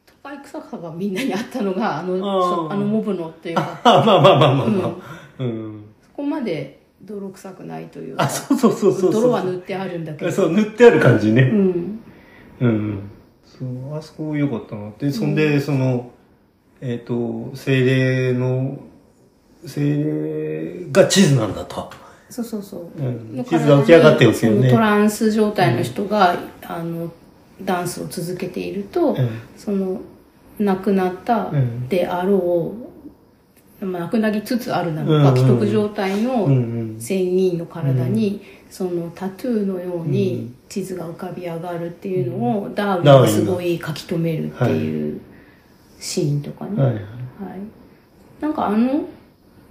[SPEAKER 2] 都会臭さがみんなにあったのがあの
[SPEAKER 1] あ
[SPEAKER 2] あのモブのっていうか
[SPEAKER 1] あ、まあまあまあまあまあ。うん。
[SPEAKER 2] そこまで泥臭くないというか
[SPEAKER 1] あ、そうそうそうそうそう。
[SPEAKER 2] 泥は塗ってあるんだけど
[SPEAKER 1] そう、塗ってある感じね。
[SPEAKER 2] うん
[SPEAKER 1] うん。そう、あそこ良かったなって。そんで、その、えっ、と、精霊の、精霊が地図なんだと。
[SPEAKER 2] そうそうそう、
[SPEAKER 1] うん。
[SPEAKER 2] の
[SPEAKER 1] 地図が浮き上がってるんですよね。
[SPEAKER 2] トランス状態の人が、あのダンスを続けていると、
[SPEAKER 1] うん。
[SPEAKER 2] その亡くなった
[SPEAKER 1] うん。
[SPEAKER 2] であろう、まあ、亡くなりつつあるなのか、
[SPEAKER 1] うん。うん
[SPEAKER 2] 既得状態の、
[SPEAKER 1] うん。うん。
[SPEAKER 2] 仙人の体に、そのタトゥーのように地図が浮かび上がるっていうのを、ダーウィンがすごい書き留めるっていうシーンとかね。
[SPEAKER 1] は
[SPEAKER 2] はい。
[SPEAKER 1] い。
[SPEAKER 2] なんかあの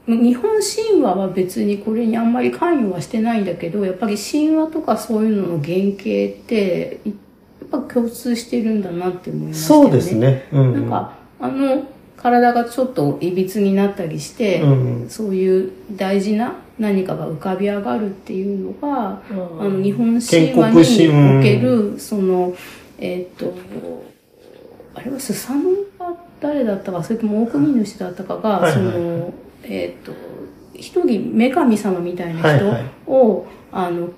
[SPEAKER 2] 日本神話は別にこれにあんまり関与はしてないんだけどやっぱり神話とかそういうのの原型っていやっぱ共通してるんだなって思いましたよね。
[SPEAKER 1] そうですね。うん、うん。
[SPEAKER 2] なんかあの体がちょっといびつになったりして、
[SPEAKER 1] うん
[SPEAKER 2] そういう大事な何かが浮かび上がるっていうのが、
[SPEAKER 1] うん
[SPEAKER 2] あの日本神
[SPEAKER 1] 建
[SPEAKER 2] 話におけるそのえっ、とあれはスサノが誰だったかそれとも大国主だったかが、
[SPEAKER 1] はいはい
[SPEAKER 2] そのえっ、と一人女神様みたいな人を、
[SPEAKER 1] はいはい。
[SPEAKER 2] あの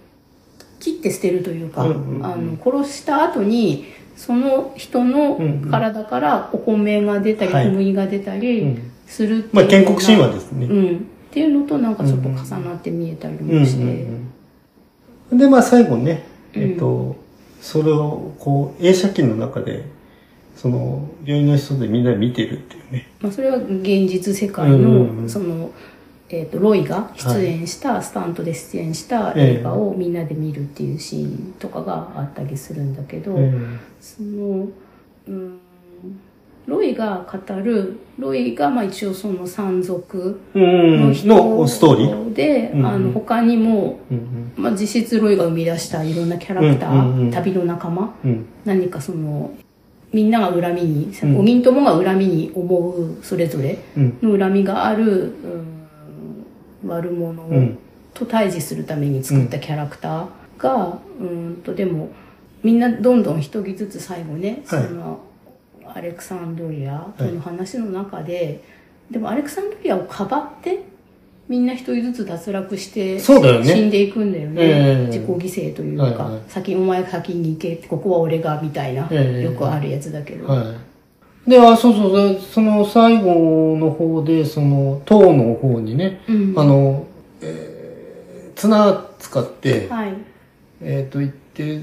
[SPEAKER 2] 切って捨てるというか、
[SPEAKER 1] うんうんうん。
[SPEAKER 2] あの殺した後にその人の体からお米が出たり、
[SPEAKER 1] はい。
[SPEAKER 2] 小麦が出たり
[SPEAKER 1] うん。
[SPEAKER 2] するっていう
[SPEAKER 1] まあ、
[SPEAKER 2] のが
[SPEAKER 1] 建国神話ですね。
[SPEAKER 2] うん、っていうのとなんかちょっと重なって見えたり
[SPEAKER 1] うん
[SPEAKER 2] もして、
[SPEAKER 1] うんうんで、まあ最後ね、えっ、と、それをこう、映写機の中で、その、病院の人でみんな見てるっていうね。
[SPEAKER 2] まあ、それは現実世界
[SPEAKER 1] うん
[SPEAKER 2] の、その、えー、とロイが出演した、スタントで出演した映画をみんなで見るっていうシーンとかがあったりするんだけど、
[SPEAKER 1] うん
[SPEAKER 2] そのうんロイが語るロイがまあ一応その山賊
[SPEAKER 1] うん
[SPEAKER 2] の人
[SPEAKER 1] のストーリー。
[SPEAKER 2] で、
[SPEAKER 1] うんうん。
[SPEAKER 2] あの他にも、
[SPEAKER 1] うん
[SPEAKER 2] まあ、実質ロイが生み出したいろんなキャラクター、
[SPEAKER 1] うん。
[SPEAKER 2] 旅の仲間。
[SPEAKER 1] うん。
[SPEAKER 2] 何かそのみんなが恨みに
[SPEAKER 1] うん。
[SPEAKER 2] 5人ともが恨みに思うそれぞれ
[SPEAKER 1] うん。
[SPEAKER 2] の恨みがある、うん悪者
[SPEAKER 1] うん。
[SPEAKER 2] と対峙するために作ったキャラクターが、うんとでもみんなどんどん一人ずつ最後ね、
[SPEAKER 1] はい。
[SPEAKER 2] そのアレクサンドリアとの話の中で、でもアレクサンドリアをかばってみんな一人ずつ脱落して
[SPEAKER 1] そうだよね。
[SPEAKER 2] 死んでいくんだよね、
[SPEAKER 1] ええ。
[SPEAKER 2] 自己犠牲というか、
[SPEAKER 1] はいはい。
[SPEAKER 2] 先お前先に行けここは俺がみたいな、
[SPEAKER 1] ええ。
[SPEAKER 2] よくあるやつだけど、
[SPEAKER 1] はい。で、あ、そうそうで、その最後の方で、その、塔の方にね、
[SPEAKER 2] うん。
[SPEAKER 1] あの、えー、綱使って、
[SPEAKER 2] はい。
[SPEAKER 1] えっ、と、行って、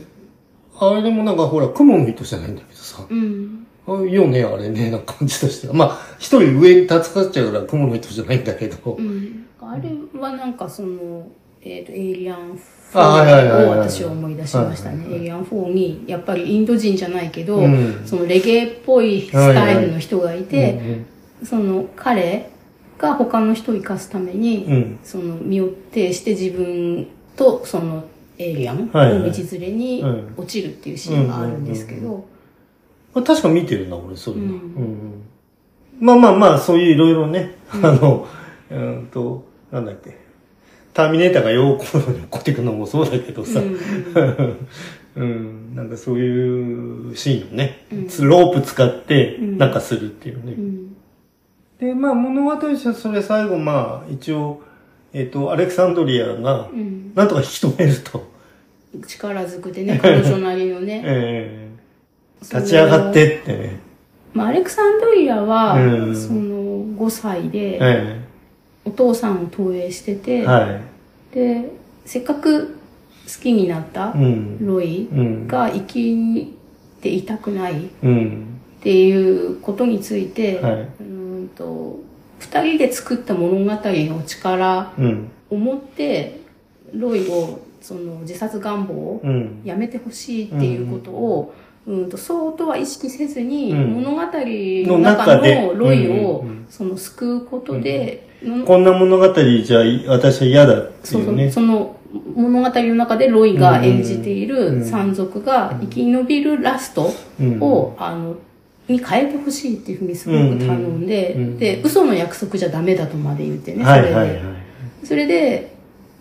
[SPEAKER 1] あれもなんかほら、雲の糸じゃないんだけどさ、
[SPEAKER 2] うん。
[SPEAKER 1] あよね、あれね、な感じとしては。まあ、一人上に立つかっちゃうから雲の糸じゃないんだけど、
[SPEAKER 2] うん、あれはなんかその、えっとエイリアン
[SPEAKER 1] あはいはいはい。
[SPEAKER 2] 4を
[SPEAKER 1] はい
[SPEAKER 2] 私は思い出しましたね、エイリアン4にやっぱりインド人じゃないけど、
[SPEAKER 1] うん。
[SPEAKER 2] そのレゲエっぽいスタイルの人がいて、
[SPEAKER 1] うん
[SPEAKER 2] その彼が他の人を生かすために、
[SPEAKER 1] うん。
[SPEAKER 2] その身を挺して自分とそのエイリアン
[SPEAKER 1] はいはい。
[SPEAKER 2] の道連れに
[SPEAKER 1] うん。
[SPEAKER 2] 落ちるっていうシーンがあるんですけど、
[SPEAKER 1] まあ、確か見てるな、俺、そういうの。
[SPEAKER 2] うん。
[SPEAKER 1] うんまあまあまあ、そういういろいろね、あの、うんと、なんだっけ、ターミネーターがようこのに起こっていくのもそうだけどさ、
[SPEAKER 2] うん
[SPEAKER 1] うん、なんかそういうシーンをね、
[SPEAKER 2] うん。
[SPEAKER 1] ロープ使って
[SPEAKER 2] うん。
[SPEAKER 1] なんかするっていうね。
[SPEAKER 2] うん。
[SPEAKER 1] で、まあ物語としてはそれ最後まあ一応、えっ、と、アレクサンドリアが
[SPEAKER 2] うん。
[SPEAKER 1] なんとか引き止めると。
[SPEAKER 2] 力ずくでね彼女なりのね。
[SPEAKER 1] ええ。立ち上がってってね。
[SPEAKER 2] まあ、アレクサンドリアは、
[SPEAKER 1] うん。
[SPEAKER 2] その5歳で
[SPEAKER 1] え
[SPEAKER 2] お父さんを投影してて、
[SPEAKER 1] えはい。
[SPEAKER 2] でせっかく好きになった
[SPEAKER 1] うん。
[SPEAKER 2] ロイ
[SPEAKER 1] うん。
[SPEAKER 2] が生きていたくないっ
[SPEAKER 1] うん。
[SPEAKER 2] ていうことについて、
[SPEAKER 1] はい。
[SPEAKER 2] うーんと2人で作った物語の力
[SPEAKER 1] うん。
[SPEAKER 2] を持ってロイをその自殺願望を
[SPEAKER 1] うん。
[SPEAKER 2] やめてほしいっていうことを、うんとそうとは意識せずに、
[SPEAKER 1] うん
[SPEAKER 2] 物語の
[SPEAKER 1] の
[SPEAKER 2] 中のロイを、その救うことで、の
[SPEAKER 1] こんな物語じゃ私は嫌だって
[SPEAKER 2] そ
[SPEAKER 1] いううね。
[SPEAKER 2] その物語の中でロイが演じてい
[SPEAKER 1] うん。
[SPEAKER 2] る山賊が生き延びるラスト
[SPEAKER 1] うん。
[SPEAKER 2] を、あの、に変えてほしいっていうふうにすごく頼んで、で、嘘の約束じゃダメだとまで言ってね、それで。それで、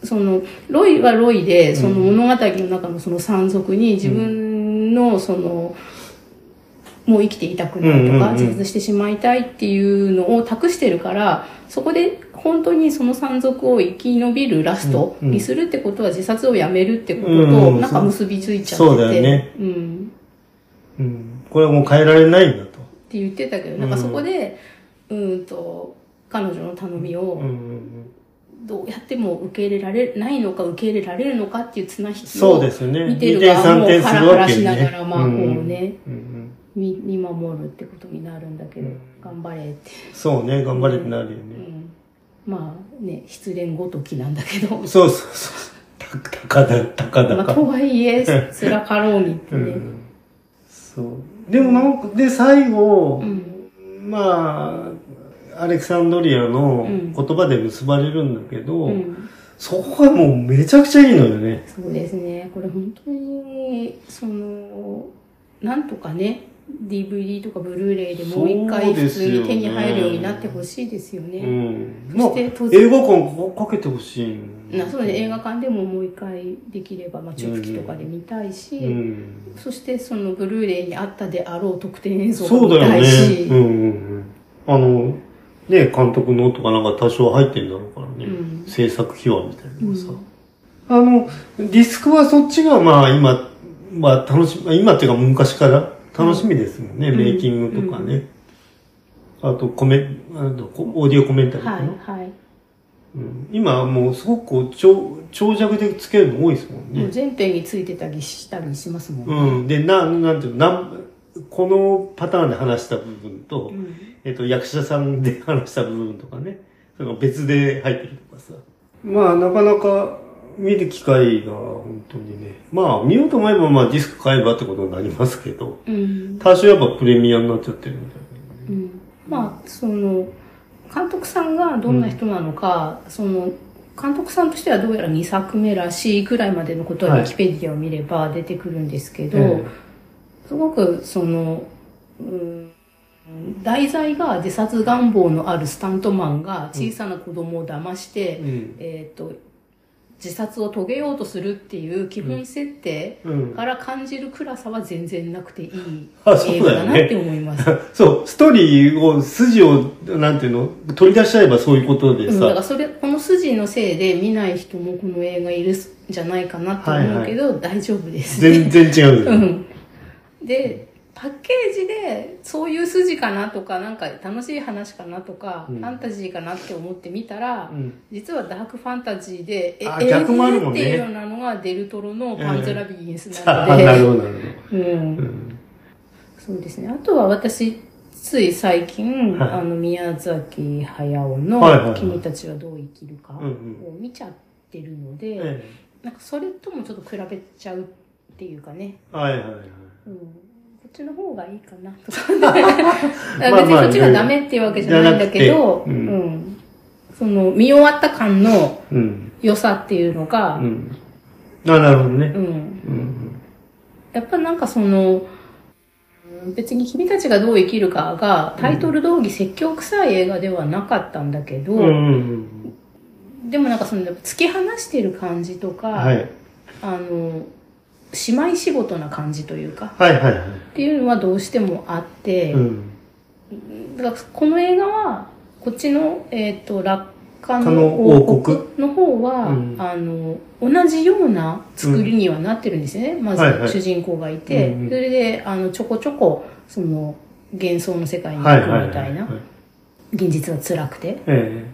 [SPEAKER 2] その、ロイはロイで、その物語の中のその山賊に自分のその、もう生きていたくないとか、
[SPEAKER 1] うんうんうん
[SPEAKER 2] 自殺してしまいたいっていうのを託してるから、そこで本当にその山賊を生き延びるラストにするってことは自殺をやめるってこと
[SPEAKER 1] うんうん
[SPEAKER 2] となんか結びついちゃってて、
[SPEAKER 1] そうだよね
[SPEAKER 2] うん。
[SPEAKER 1] うん。これはもう変えられないんだと。
[SPEAKER 2] って言ってたけど、なんかそこで、うーんと、彼女の頼みを
[SPEAKER 1] うんうん
[SPEAKER 2] どうやっても受け入れられないのか受け入れられるのかっていう綱引き
[SPEAKER 1] そう
[SPEAKER 2] を
[SPEAKER 1] ですよね。
[SPEAKER 2] 見て
[SPEAKER 1] 2点3
[SPEAKER 2] る側もハラハラし。ながら、まあ、こうね、
[SPEAKER 1] うんうん
[SPEAKER 2] 見見守るってことになるんだけど、
[SPEAKER 1] うん
[SPEAKER 2] 頑張れって。
[SPEAKER 1] そうね、頑張れってなるよね。
[SPEAKER 2] うん、まあね、失恋ごときなんだけど、
[SPEAKER 1] そうそうそう。たたかだ、たかだ
[SPEAKER 2] まあ、
[SPEAKER 1] か。
[SPEAKER 2] とはいえ、辛かろうにってね。
[SPEAKER 1] うんそう。でもなんか、で、最後
[SPEAKER 2] う、ん。
[SPEAKER 1] まあ、アレクサンドリアの
[SPEAKER 2] うん
[SPEAKER 1] 言葉で結ばれるんだけど、
[SPEAKER 2] うん
[SPEAKER 1] そこがもうめちゃくちゃいいのよね。
[SPEAKER 2] そうですね。これ本当に、その、なんとかね、DVD とかブルーレイでもう一回普通に手に入るようになってほしいですよ
[SPEAKER 1] う
[SPEAKER 2] ね。
[SPEAKER 1] ん。
[SPEAKER 2] そ
[SPEAKER 1] まあ、
[SPEAKER 2] して当然
[SPEAKER 1] 映画館かけてほしい
[SPEAKER 2] なそうね、映画館でももう一回できれば、まあ、チューブ機とかで見たいし、
[SPEAKER 1] うん。
[SPEAKER 2] そしてそのブルーレイにあったであろう特典映像
[SPEAKER 1] そうだよ
[SPEAKER 2] が見たいし、
[SPEAKER 1] ね。うんうんうん。あの、ね、監督のとかなんか多少入ってんだろうからね。
[SPEAKER 2] うん
[SPEAKER 1] 制作秘話みたいなのがさ。
[SPEAKER 2] うん
[SPEAKER 1] あの、ディスクはそっちがまあ今、まあ楽しみ、今っていうか昔から楽しみですもんね。
[SPEAKER 2] うん
[SPEAKER 1] メイキングとかね。あとコメ、あとこオーディオコメンタリーか
[SPEAKER 2] は
[SPEAKER 1] な。
[SPEAKER 2] いはい。
[SPEAKER 1] うん、今はもうすごくこう長長尺でつけるの多いですもんね。
[SPEAKER 2] もう全編についてたりしたりしますもんね。
[SPEAKER 1] うん。で、な、なんていうの、なんこのパターンで話した部分と、
[SPEAKER 2] うん
[SPEAKER 1] えっと、役者さんで話した部分とかね、その別で入ってるとかさ。まあ、なかなか見る機会が本当にね、まあ、見ようと思えば、まあ、ディスク買えばってことになりますけど、
[SPEAKER 2] うん
[SPEAKER 1] 多少やっぱプレミアになっちゃってるみたい
[SPEAKER 2] うんまあその監督さんがどんな人なのか、その監督さんとしてはどうやら2作目らしいぐらいまでのことは
[SPEAKER 1] はい
[SPEAKER 2] ウィキペディアを見れば出てくるんですけど、
[SPEAKER 1] な。え
[SPEAKER 2] すごくその、うん、題材が自殺願望のあるスタントマンが小さな子供を騙して、
[SPEAKER 1] えうん。
[SPEAKER 2] えっ、と、自殺を遂げようとするっていう基本設定
[SPEAKER 1] うん。
[SPEAKER 2] から感じる暗さは全然なくていい映画だなって思います。
[SPEAKER 1] そう、ストーリーを、筋を、なんていうの、取り出しちゃえばそういうことで
[SPEAKER 2] うん、だから
[SPEAKER 1] さ、
[SPEAKER 2] それ、この筋のせいで見ない人もこの映画いるんじゃないかなと思うけど、大丈夫です。
[SPEAKER 1] 全然違う。
[SPEAKER 2] うん。で、パッケージでそういう筋かなとか、なんか楽しい話かなとか、
[SPEAKER 1] うん。
[SPEAKER 2] ファンタジーかなって思ってみたら、
[SPEAKER 1] うん。
[SPEAKER 2] 実はダークファンタジーで、え、
[SPEAKER 1] あ
[SPEAKER 2] え
[SPEAKER 1] 逆もあるね。
[SPEAKER 2] っていうようなのがデルトロのパンズラビリンス
[SPEAKER 1] あ
[SPEAKER 2] なので、
[SPEAKER 1] なるほど、なるほ
[SPEAKER 2] うん。
[SPEAKER 1] ど。うん。
[SPEAKER 2] そうですね。あとは私、つい最近、
[SPEAKER 1] はい。
[SPEAKER 2] あの、宮崎駿の
[SPEAKER 1] はいはいはい。
[SPEAKER 2] 君たちはどう生きるか
[SPEAKER 1] うんうん
[SPEAKER 2] を見ちゃってるので、
[SPEAKER 1] え
[SPEAKER 2] なんかそれともちょっと比べちゃうっていうかね、
[SPEAKER 1] えはいはいはい。
[SPEAKER 2] うん、ちの方がいいかなとかね。別にそっちがダメっていうわけじゃないんだけど、
[SPEAKER 1] じゃなくて
[SPEAKER 2] う
[SPEAKER 1] うん
[SPEAKER 2] ん。その、見終わった感の
[SPEAKER 1] うん。
[SPEAKER 2] 良さっていうのが、
[SPEAKER 1] うん。あ、なるほどね
[SPEAKER 2] う。ん。
[SPEAKER 1] うん。
[SPEAKER 2] やっぱなんかその、うん別に君たちがどう生きるかがタイトル通り説教臭い映画ではなかったんだけど、
[SPEAKER 1] うんうん
[SPEAKER 2] でもなんかその突き放してる感じとか、
[SPEAKER 1] うん。はい。
[SPEAKER 2] あの、姉妹仕事な感じというか、
[SPEAKER 1] はいはいはい。
[SPEAKER 2] っていうのはどうしてもあって、
[SPEAKER 1] うん。
[SPEAKER 2] だからこの映画は、こっちの、えっ、と、落下
[SPEAKER 1] の
[SPEAKER 2] の王
[SPEAKER 1] 王国
[SPEAKER 2] 国の方は、
[SPEAKER 1] うん。
[SPEAKER 2] あの、同じような作りにはなってるんですよね。まず
[SPEAKER 1] はいはい。
[SPEAKER 2] 主人公がいて、
[SPEAKER 1] うんうん。
[SPEAKER 2] それで、あの、ちょこちょこ、その、幻想の世界に
[SPEAKER 1] はいはいはい。
[SPEAKER 2] 行くみたい。な、現実は辛くて。
[SPEAKER 1] え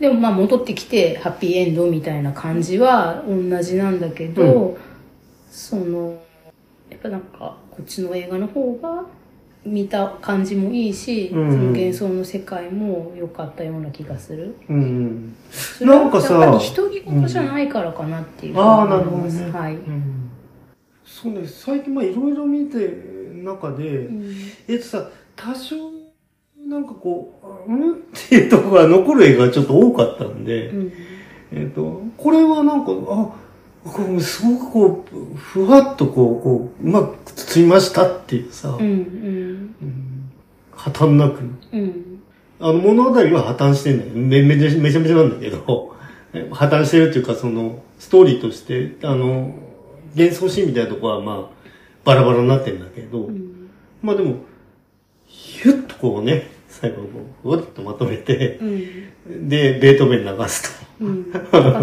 [SPEAKER 2] でもまあ戻ってきてハッピーエンドみたいな感じは同じなんだけど、その、やっぱなんかこっちの映画の方が見た感じもいいし、
[SPEAKER 1] うん
[SPEAKER 2] その幻想の世界も良かったような気がする。
[SPEAKER 1] うん。
[SPEAKER 2] それは
[SPEAKER 1] なんかさ
[SPEAKER 2] やっぱり独り言じゃないからかなっていうふうに
[SPEAKER 1] ああ、
[SPEAKER 2] 思
[SPEAKER 1] ないるほど。ね。
[SPEAKER 2] はい。
[SPEAKER 1] うん。そうね、最近まあいろいろ見てる中で、
[SPEAKER 2] うん
[SPEAKER 1] えっとさ、多少、なんかこう、うん？っていうところが残る映画がちょっと多かったんで、
[SPEAKER 2] うん
[SPEAKER 1] えっと、これはなんか、あ、こうすごくこう、ふわっとこう、こう、うまく包みましたっていうさ、
[SPEAKER 2] うんうん。
[SPEAKER 1] うん破綻なく。
[SPEAKER 2] うん。
[SPEAKER 1] あの物語は破綻してんだよ。めめちゃめちゃめちゃなんだけど、え破綻してるっていうか、その、ストーリーとして、あの、幻想シーンみたいなとこはまあ、バラバラになってんだけど、
[SPEAKER 2] うん。
[SPEAKER 1] まあでも、ヒュッとこうね、最後こう、ふわっとまとめて、
[SPEAKER 2] うん。
[SPEAKER 1] で、ベートーベン流す
[SPEAKER 2] うん。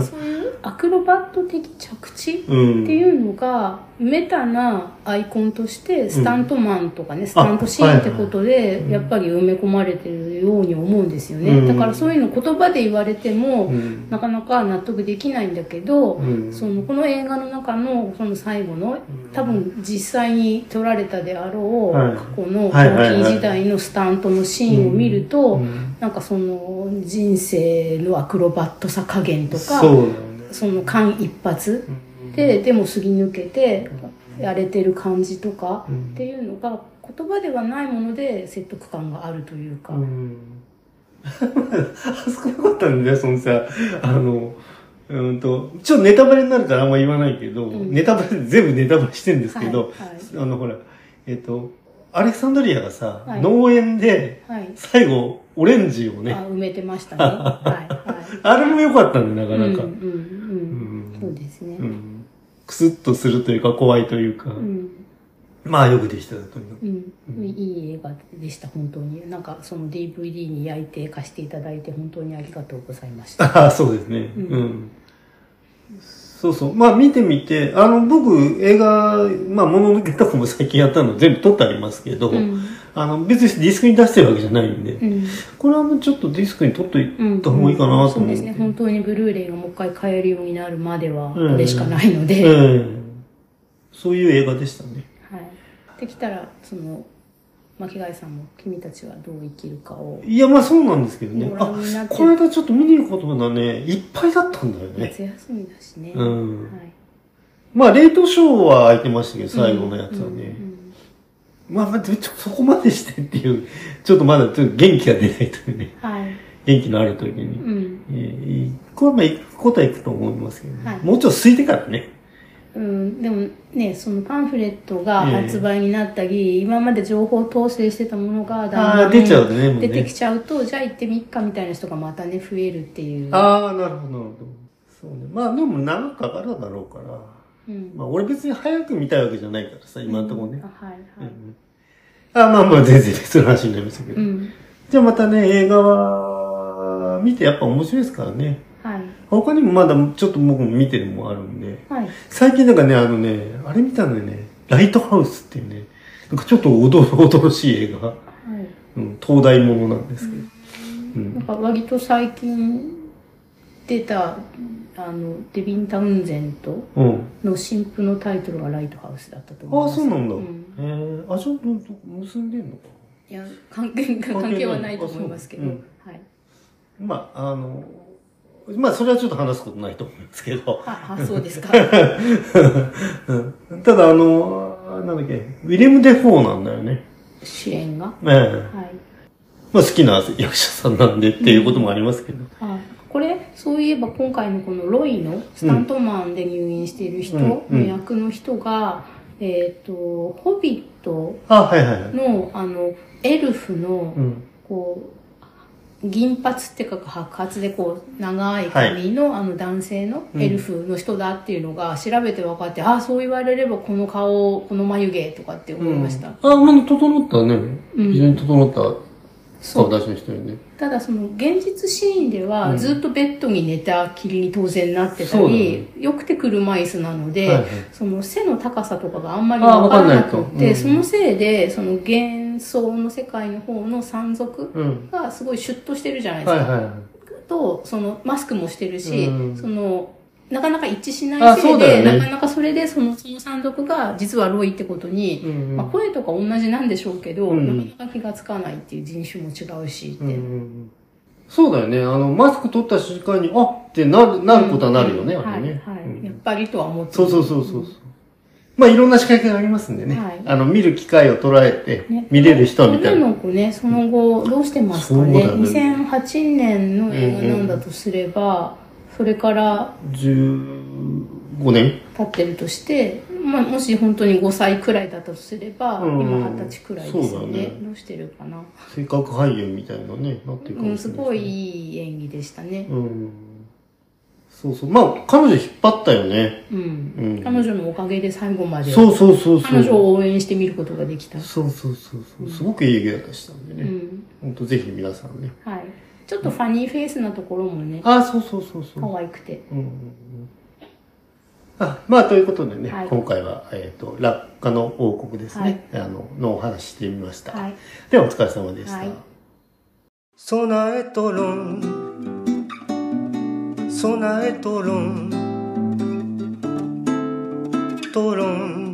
[SPEAKER 2] そういうアクロバット的着地。っていうのがメタなアイコンとしてスタントマンとかね、スタントシーンってことでやっぱり埋め込まれてるように思うんですよね、
[SPEAKER 1] うん。
[SPEAKER 2] だからそういうの言葉で言われても、
[SPEAKER 1] うん。
[SPEAKER 2] なかなか納得できないんだけど、
[SPEAKER 1] うん。
[SPEAKER 2] そのこの映画の中のその最後の多分実際に撮られたであろう
[SPEAKER 1] はい。
[SPEAKER 2] 過去の
[SPEAKER 1] はいはいはい。
[SPEAKER 2] 狂気時代のスタントのシーンを見ると、
[SPEAKER 1] うん。
[SPEAKER 2] なんかその人生のアクロバットさ加減とか
[SPEAKER 1] そ
[SPEAKER 2] の間一髪ででも過ぎ抜けてやれてる感じとか
[SPEAKER 1] うん。
[SPEAKER 2] っていうのが言葉ではないもので説得感があるというか、
[SPEAKER 1] うん。あそこよかったんだよ、そのさ、あの、うんと、ちょっとネタバレになるからあんま言わないけど、
[SPEAKER 2] うん。
[SPEAKER 1] ネタバレ、全部ネタバレしてるんですけど、
[SPEAKER 2] はい
[SPEAKER 1] あの、ほら、えっ、と、アレクサンドリアがさ、
[SPEAKER 2] はい。
[SPEAKER 1] 農園で、
[SPEAKER 2] はい。
[SPEAKER 1] 最後、オレンジをね、
[SPEAKER 2] あ埋めてましたね。はいは
[SPEAKER 1] あれも良かったんだよ、
[SPEAKER 2] い
[SPEAKER 1] なかなか。
[SPEAKER 2] うんうんうん
[SPEAKER 1] クスッとするというか、怖いというか。
[SPEAKER 2] うん
[SPEAKER 1] まあ、よくできたとにかく。
[SPEAKER 2] うん、いい映画でした本当になんかその DVD に焼いて貸していただいて本当にありがとうございました
[SPEAKER 1] ああ、そうですね。
[SPEAKER 2] う
[SPEAKER 1] うんん。そうそう。まあ見てみて、あの、僕、映画、まあ、もののけとかも最近やったの全部撮ってありますけど、
[SPEAKER 2] うん。
[SPEAKER 1] あの、別にディスクに出してるわけじゃないんで、
[SPEAKER 2] うん。
[SPEAKER 1] これはもうちょっとディスクに撮っとい
[SPEAKER 2] うん
[SPEAKER 1] た方がいいかなと思って。
[SPEAKER 2] そうですね。本当にブルーレイがもう一回買えるようになるまではこ
[SPEAKER 1] うん。
[SPEAKER 2] れしかないので、
[SPEAKER 1] うん。そういう映画でしたね。
[SPEAKER 2] はい、できたらその巻貝さんも君たちはどう生きるかを
[SPEAKER 1] いや、まあそうなんですけどね。
[SPEAKER 2] ご
[SPEAKER 1] あこの間ちょっと見に行くことがね、いっぱいだったんだよね。
[SPEAKER 2] 夏休みだしね、
[SPEAKER 1] うん
[SPEAKER 2] はい、
[SPEAKER 1] まあ、レートショーは空いてましたけど、最後のやつはね。
[SPEAKER 2] うん
[SPEAKER 1] まあ、まあ、ちょっとそこまでしてっていう、ちょっとまだちょっと元気が出ないというね。
[SPEAKER 2] はい
[SPEAKER 1] 元気のある時に。
[SPEAKER 2] うん
[SPEAKER 1] えーこれはまあ行くことは行くと思いますけどね。
[SPEAKER 2] はい
[SPEAKER 1] もうちょっと空いてからね。
[SPEAKER 2] うん、でもねそのパンフレットが発売になったり、今まで情報統制してたものがだんだん
[SPEAKER 1] ああ、出ちゃうとね、ね。
[SPEAKER 2] 出てきちゃうとじゃあ行ってみっかみたいな人がまたね増えるっていう
[SPEAKER 1] ああ、なるほど、なるほど。そうね。まあ、でも長くかかるだろうから。
[SPEAKER 2] うん
[SPEAKER 1] まあ、俺別に早く見たいわけじゃないからさ、今のところね。
[SPEAKER 2] あはいはい、
[SPEAKER 1] うんあまあまあ、全然別の話になりましたけど。
[SPEAKER 2] うん
[SPEAKER 1] じゃあまたね、映画は、見てやっぱ面白いですからね。
[SPEAKER 2] はい
[SPEAKER 1] 他にもまだちょっと僕も見てるのもあるんで。
[SPEAKER 2] はい。
[SPEAKER 1] 最近なんかね、あのね、あれ見たのよね、ライトハウスっていうね、なんかちょっと驚驚ろしい映画、
[SPEAKER 2] はい。
[SPEAKER 1] うん、東大ものなんですけど。うん。
[SPEAKER 2] なんか割と最近出たあのデビン・タウンゼント
[SPEAKER 1] うん。
[SPEAKER 2] の新譜のタイトルがライトハウスだったと思い
[SPEAKER 1] ああ、
[SPEAKER 2] ます
[SPEAKER 1] そうなんだ。
[SPEAKER 2] ん。
[SPEAKER 1] えー、あ、ちょっと結んでんのか
[SPEAKER 2] いや関係関係はないと思いますけど、
[SPEAKER 1] う
[SPEAKER 2] はい。
[SPEAKER 1] まあ、あの、まあ、それはちょっと話すことないと思いますけど。
[SPEAKER 2] ああそうですか
[SPEAKER 1] うん ただ、あの、なんだっけ、ウィレム・デフォーなんだよね。
[SPEAKER 2] 主演が？
[SPEAKER 1] ええ
[SPEAKER 2] はい
[SPEAKER 1] まあ、好きな役者さんなんでっていうこともありますけど。
[SPEAKER 2] あこれそういえば今回のこのロイのスタントマンで入院している人
[SPEAKER 1] うん
[SPEAKER 2] の
[SPEAKER 1] うん
[SPEAKER 2] 役の人が、えっ、と「ホビット
[SPEAKER 1] あ、はいはいはい。
[SPEAKER 2] の」あのエルフの
[SPEAKER 1] うん。
[SPEAKER 2] こう銀髪っていうか白髪でこう長い髪の、あの男性のエルフの人だっていうのが調べて分かって、ああそう言われればこの顔この眉毛とかって思いました、
[SPEAKER 1] あ、まあ、整ったね。
[SPEAKER 2] うん。
[SPEAKER 1] 非常に整った顔出しの人よね。
[SPEAKER 2] ただその現実シーンで
[SPEAKER 1] うん。
[SPEAKER 2] はずっとベッドに寝たきりに当然なってた
[SPEAKER 1] そうだ
[SPEAKER 2] り、
[SPEAKER 1] ね。
[SPEAKER 2] よくて車椅子なので、
[SPEAKER 1] はいはい。
[SPEAKER 2] その背の高さとかがあんまり
[SPEAKER 1] あ
[SPEAKER 2] 分からなくて、
[SPEAKER 1] うん。
[SPEAKER 2] そのせいでその幻想の世界の方の山賊
[SPEAKER 1] うん。
[SPEAKER 2] がすごいシュッとしてるじゃないですか。
[SPEAKER 1] はいはいはい。
[SPEAKER 2] とそのマスクもしてるし、
[SPEAKER 1] うん
[SPEAKER 2] そのなかなか一致しな
[SPEAKER 1] あ
[SPEAKER 2] いせいで、
[SPEAKER 1] ね
[SPEAKER 2] なかなかそれでその、その山賊が実はロイってことに、
[SPEAKER 1] うんうん
[SPEAKER 2] まあ、声とか同じなんでしょうけど、
[SPEAKER 1] うんうん
[SPEAKER 2] なかなか気がつかないっていう人種も違うしって。
[SPEAKER 1] うんうんうんそうだよね。あの、マスク取った瞬間に、あってなる、なることはなるよね、
[SPEAKER 2] うん
[SPEAKER 1] あれね。
[SPEAKER 2] はい、はい
[SPEAKER 1] うん
[SPEAKER 2] やっぱりとは思って
[SPEAKER 1] そうそうそうそう。まあ、いろんな仕掛けがありますんでね。
[SPEAKER 2] はい
[SPEAKER 1] あの、見る機会を捉えて、
[SPEAKER 2] ね
[SPEAKER 1] 見れる人は見た
[SPEAKER 2] 女
[SPEAKER 1] り。
[SPEAKER 2] の子ね、その後、どうしてますかね。
[SPEAKER 1] ね
[SPEAKER 2] 2008年の映画なんだとすれば、それから
[SPEAKER 1] 15年？
[SPEAKER 2] 経ってるとして、まあ、もし本当に5歳くらいだとすれば、
[SPEAKER 1] うん
[SPEAKER 2] 今20歳くらいですよね
[SPEAKER 1] ね
[SPEAKER 2] どうしてるかな。
[SPEAKER 1] 性格俳優みたいなね、なってるか
[SPEAKER 2] うん、
[SPEAKER 1] もしれない、
[SPEAKER 2] すごいいい演技でしたね。
[SPEAKER 1] うん。そうそう。まあ、彼女引っ張ったよね。
[SPEAKER 2] うん。
[SPEAKER 1] うん
[SPEAKER 2] 彼女のおかげで最後まで、
[SPEAKER 1] そうそうそうそう。
[SPEAKER 2] 彼女を応援して見ることができた。
[SPEAKER 1] そうそうそうそう。すごくいい映画でしたんでね。
[SPEAKER 2] うん。
[SPEAKER 1] ほんとぜひ皆さんね。
[SPEAKER 2] はい。ちょっとファニーフェイスなところもね、
[SPEAKER 1] あ、そうそうそうそう。
[SPEAKER 2] 可愛くて。
[SPEAKER 1] うんうんうんあまあ、ということでね、
[SPEAKER 2] はい
[SPEAKER 1] 今回は、えっ、と、落下の王国ですね、あの、のお話ししてみました。
[SPEAKER 2] はい。
[SPEAKER 1] では、お疲れ様でした。
[SPEAKER 2] はい
[SPEAKER 1] 備えとろん、備えとろん、とろん。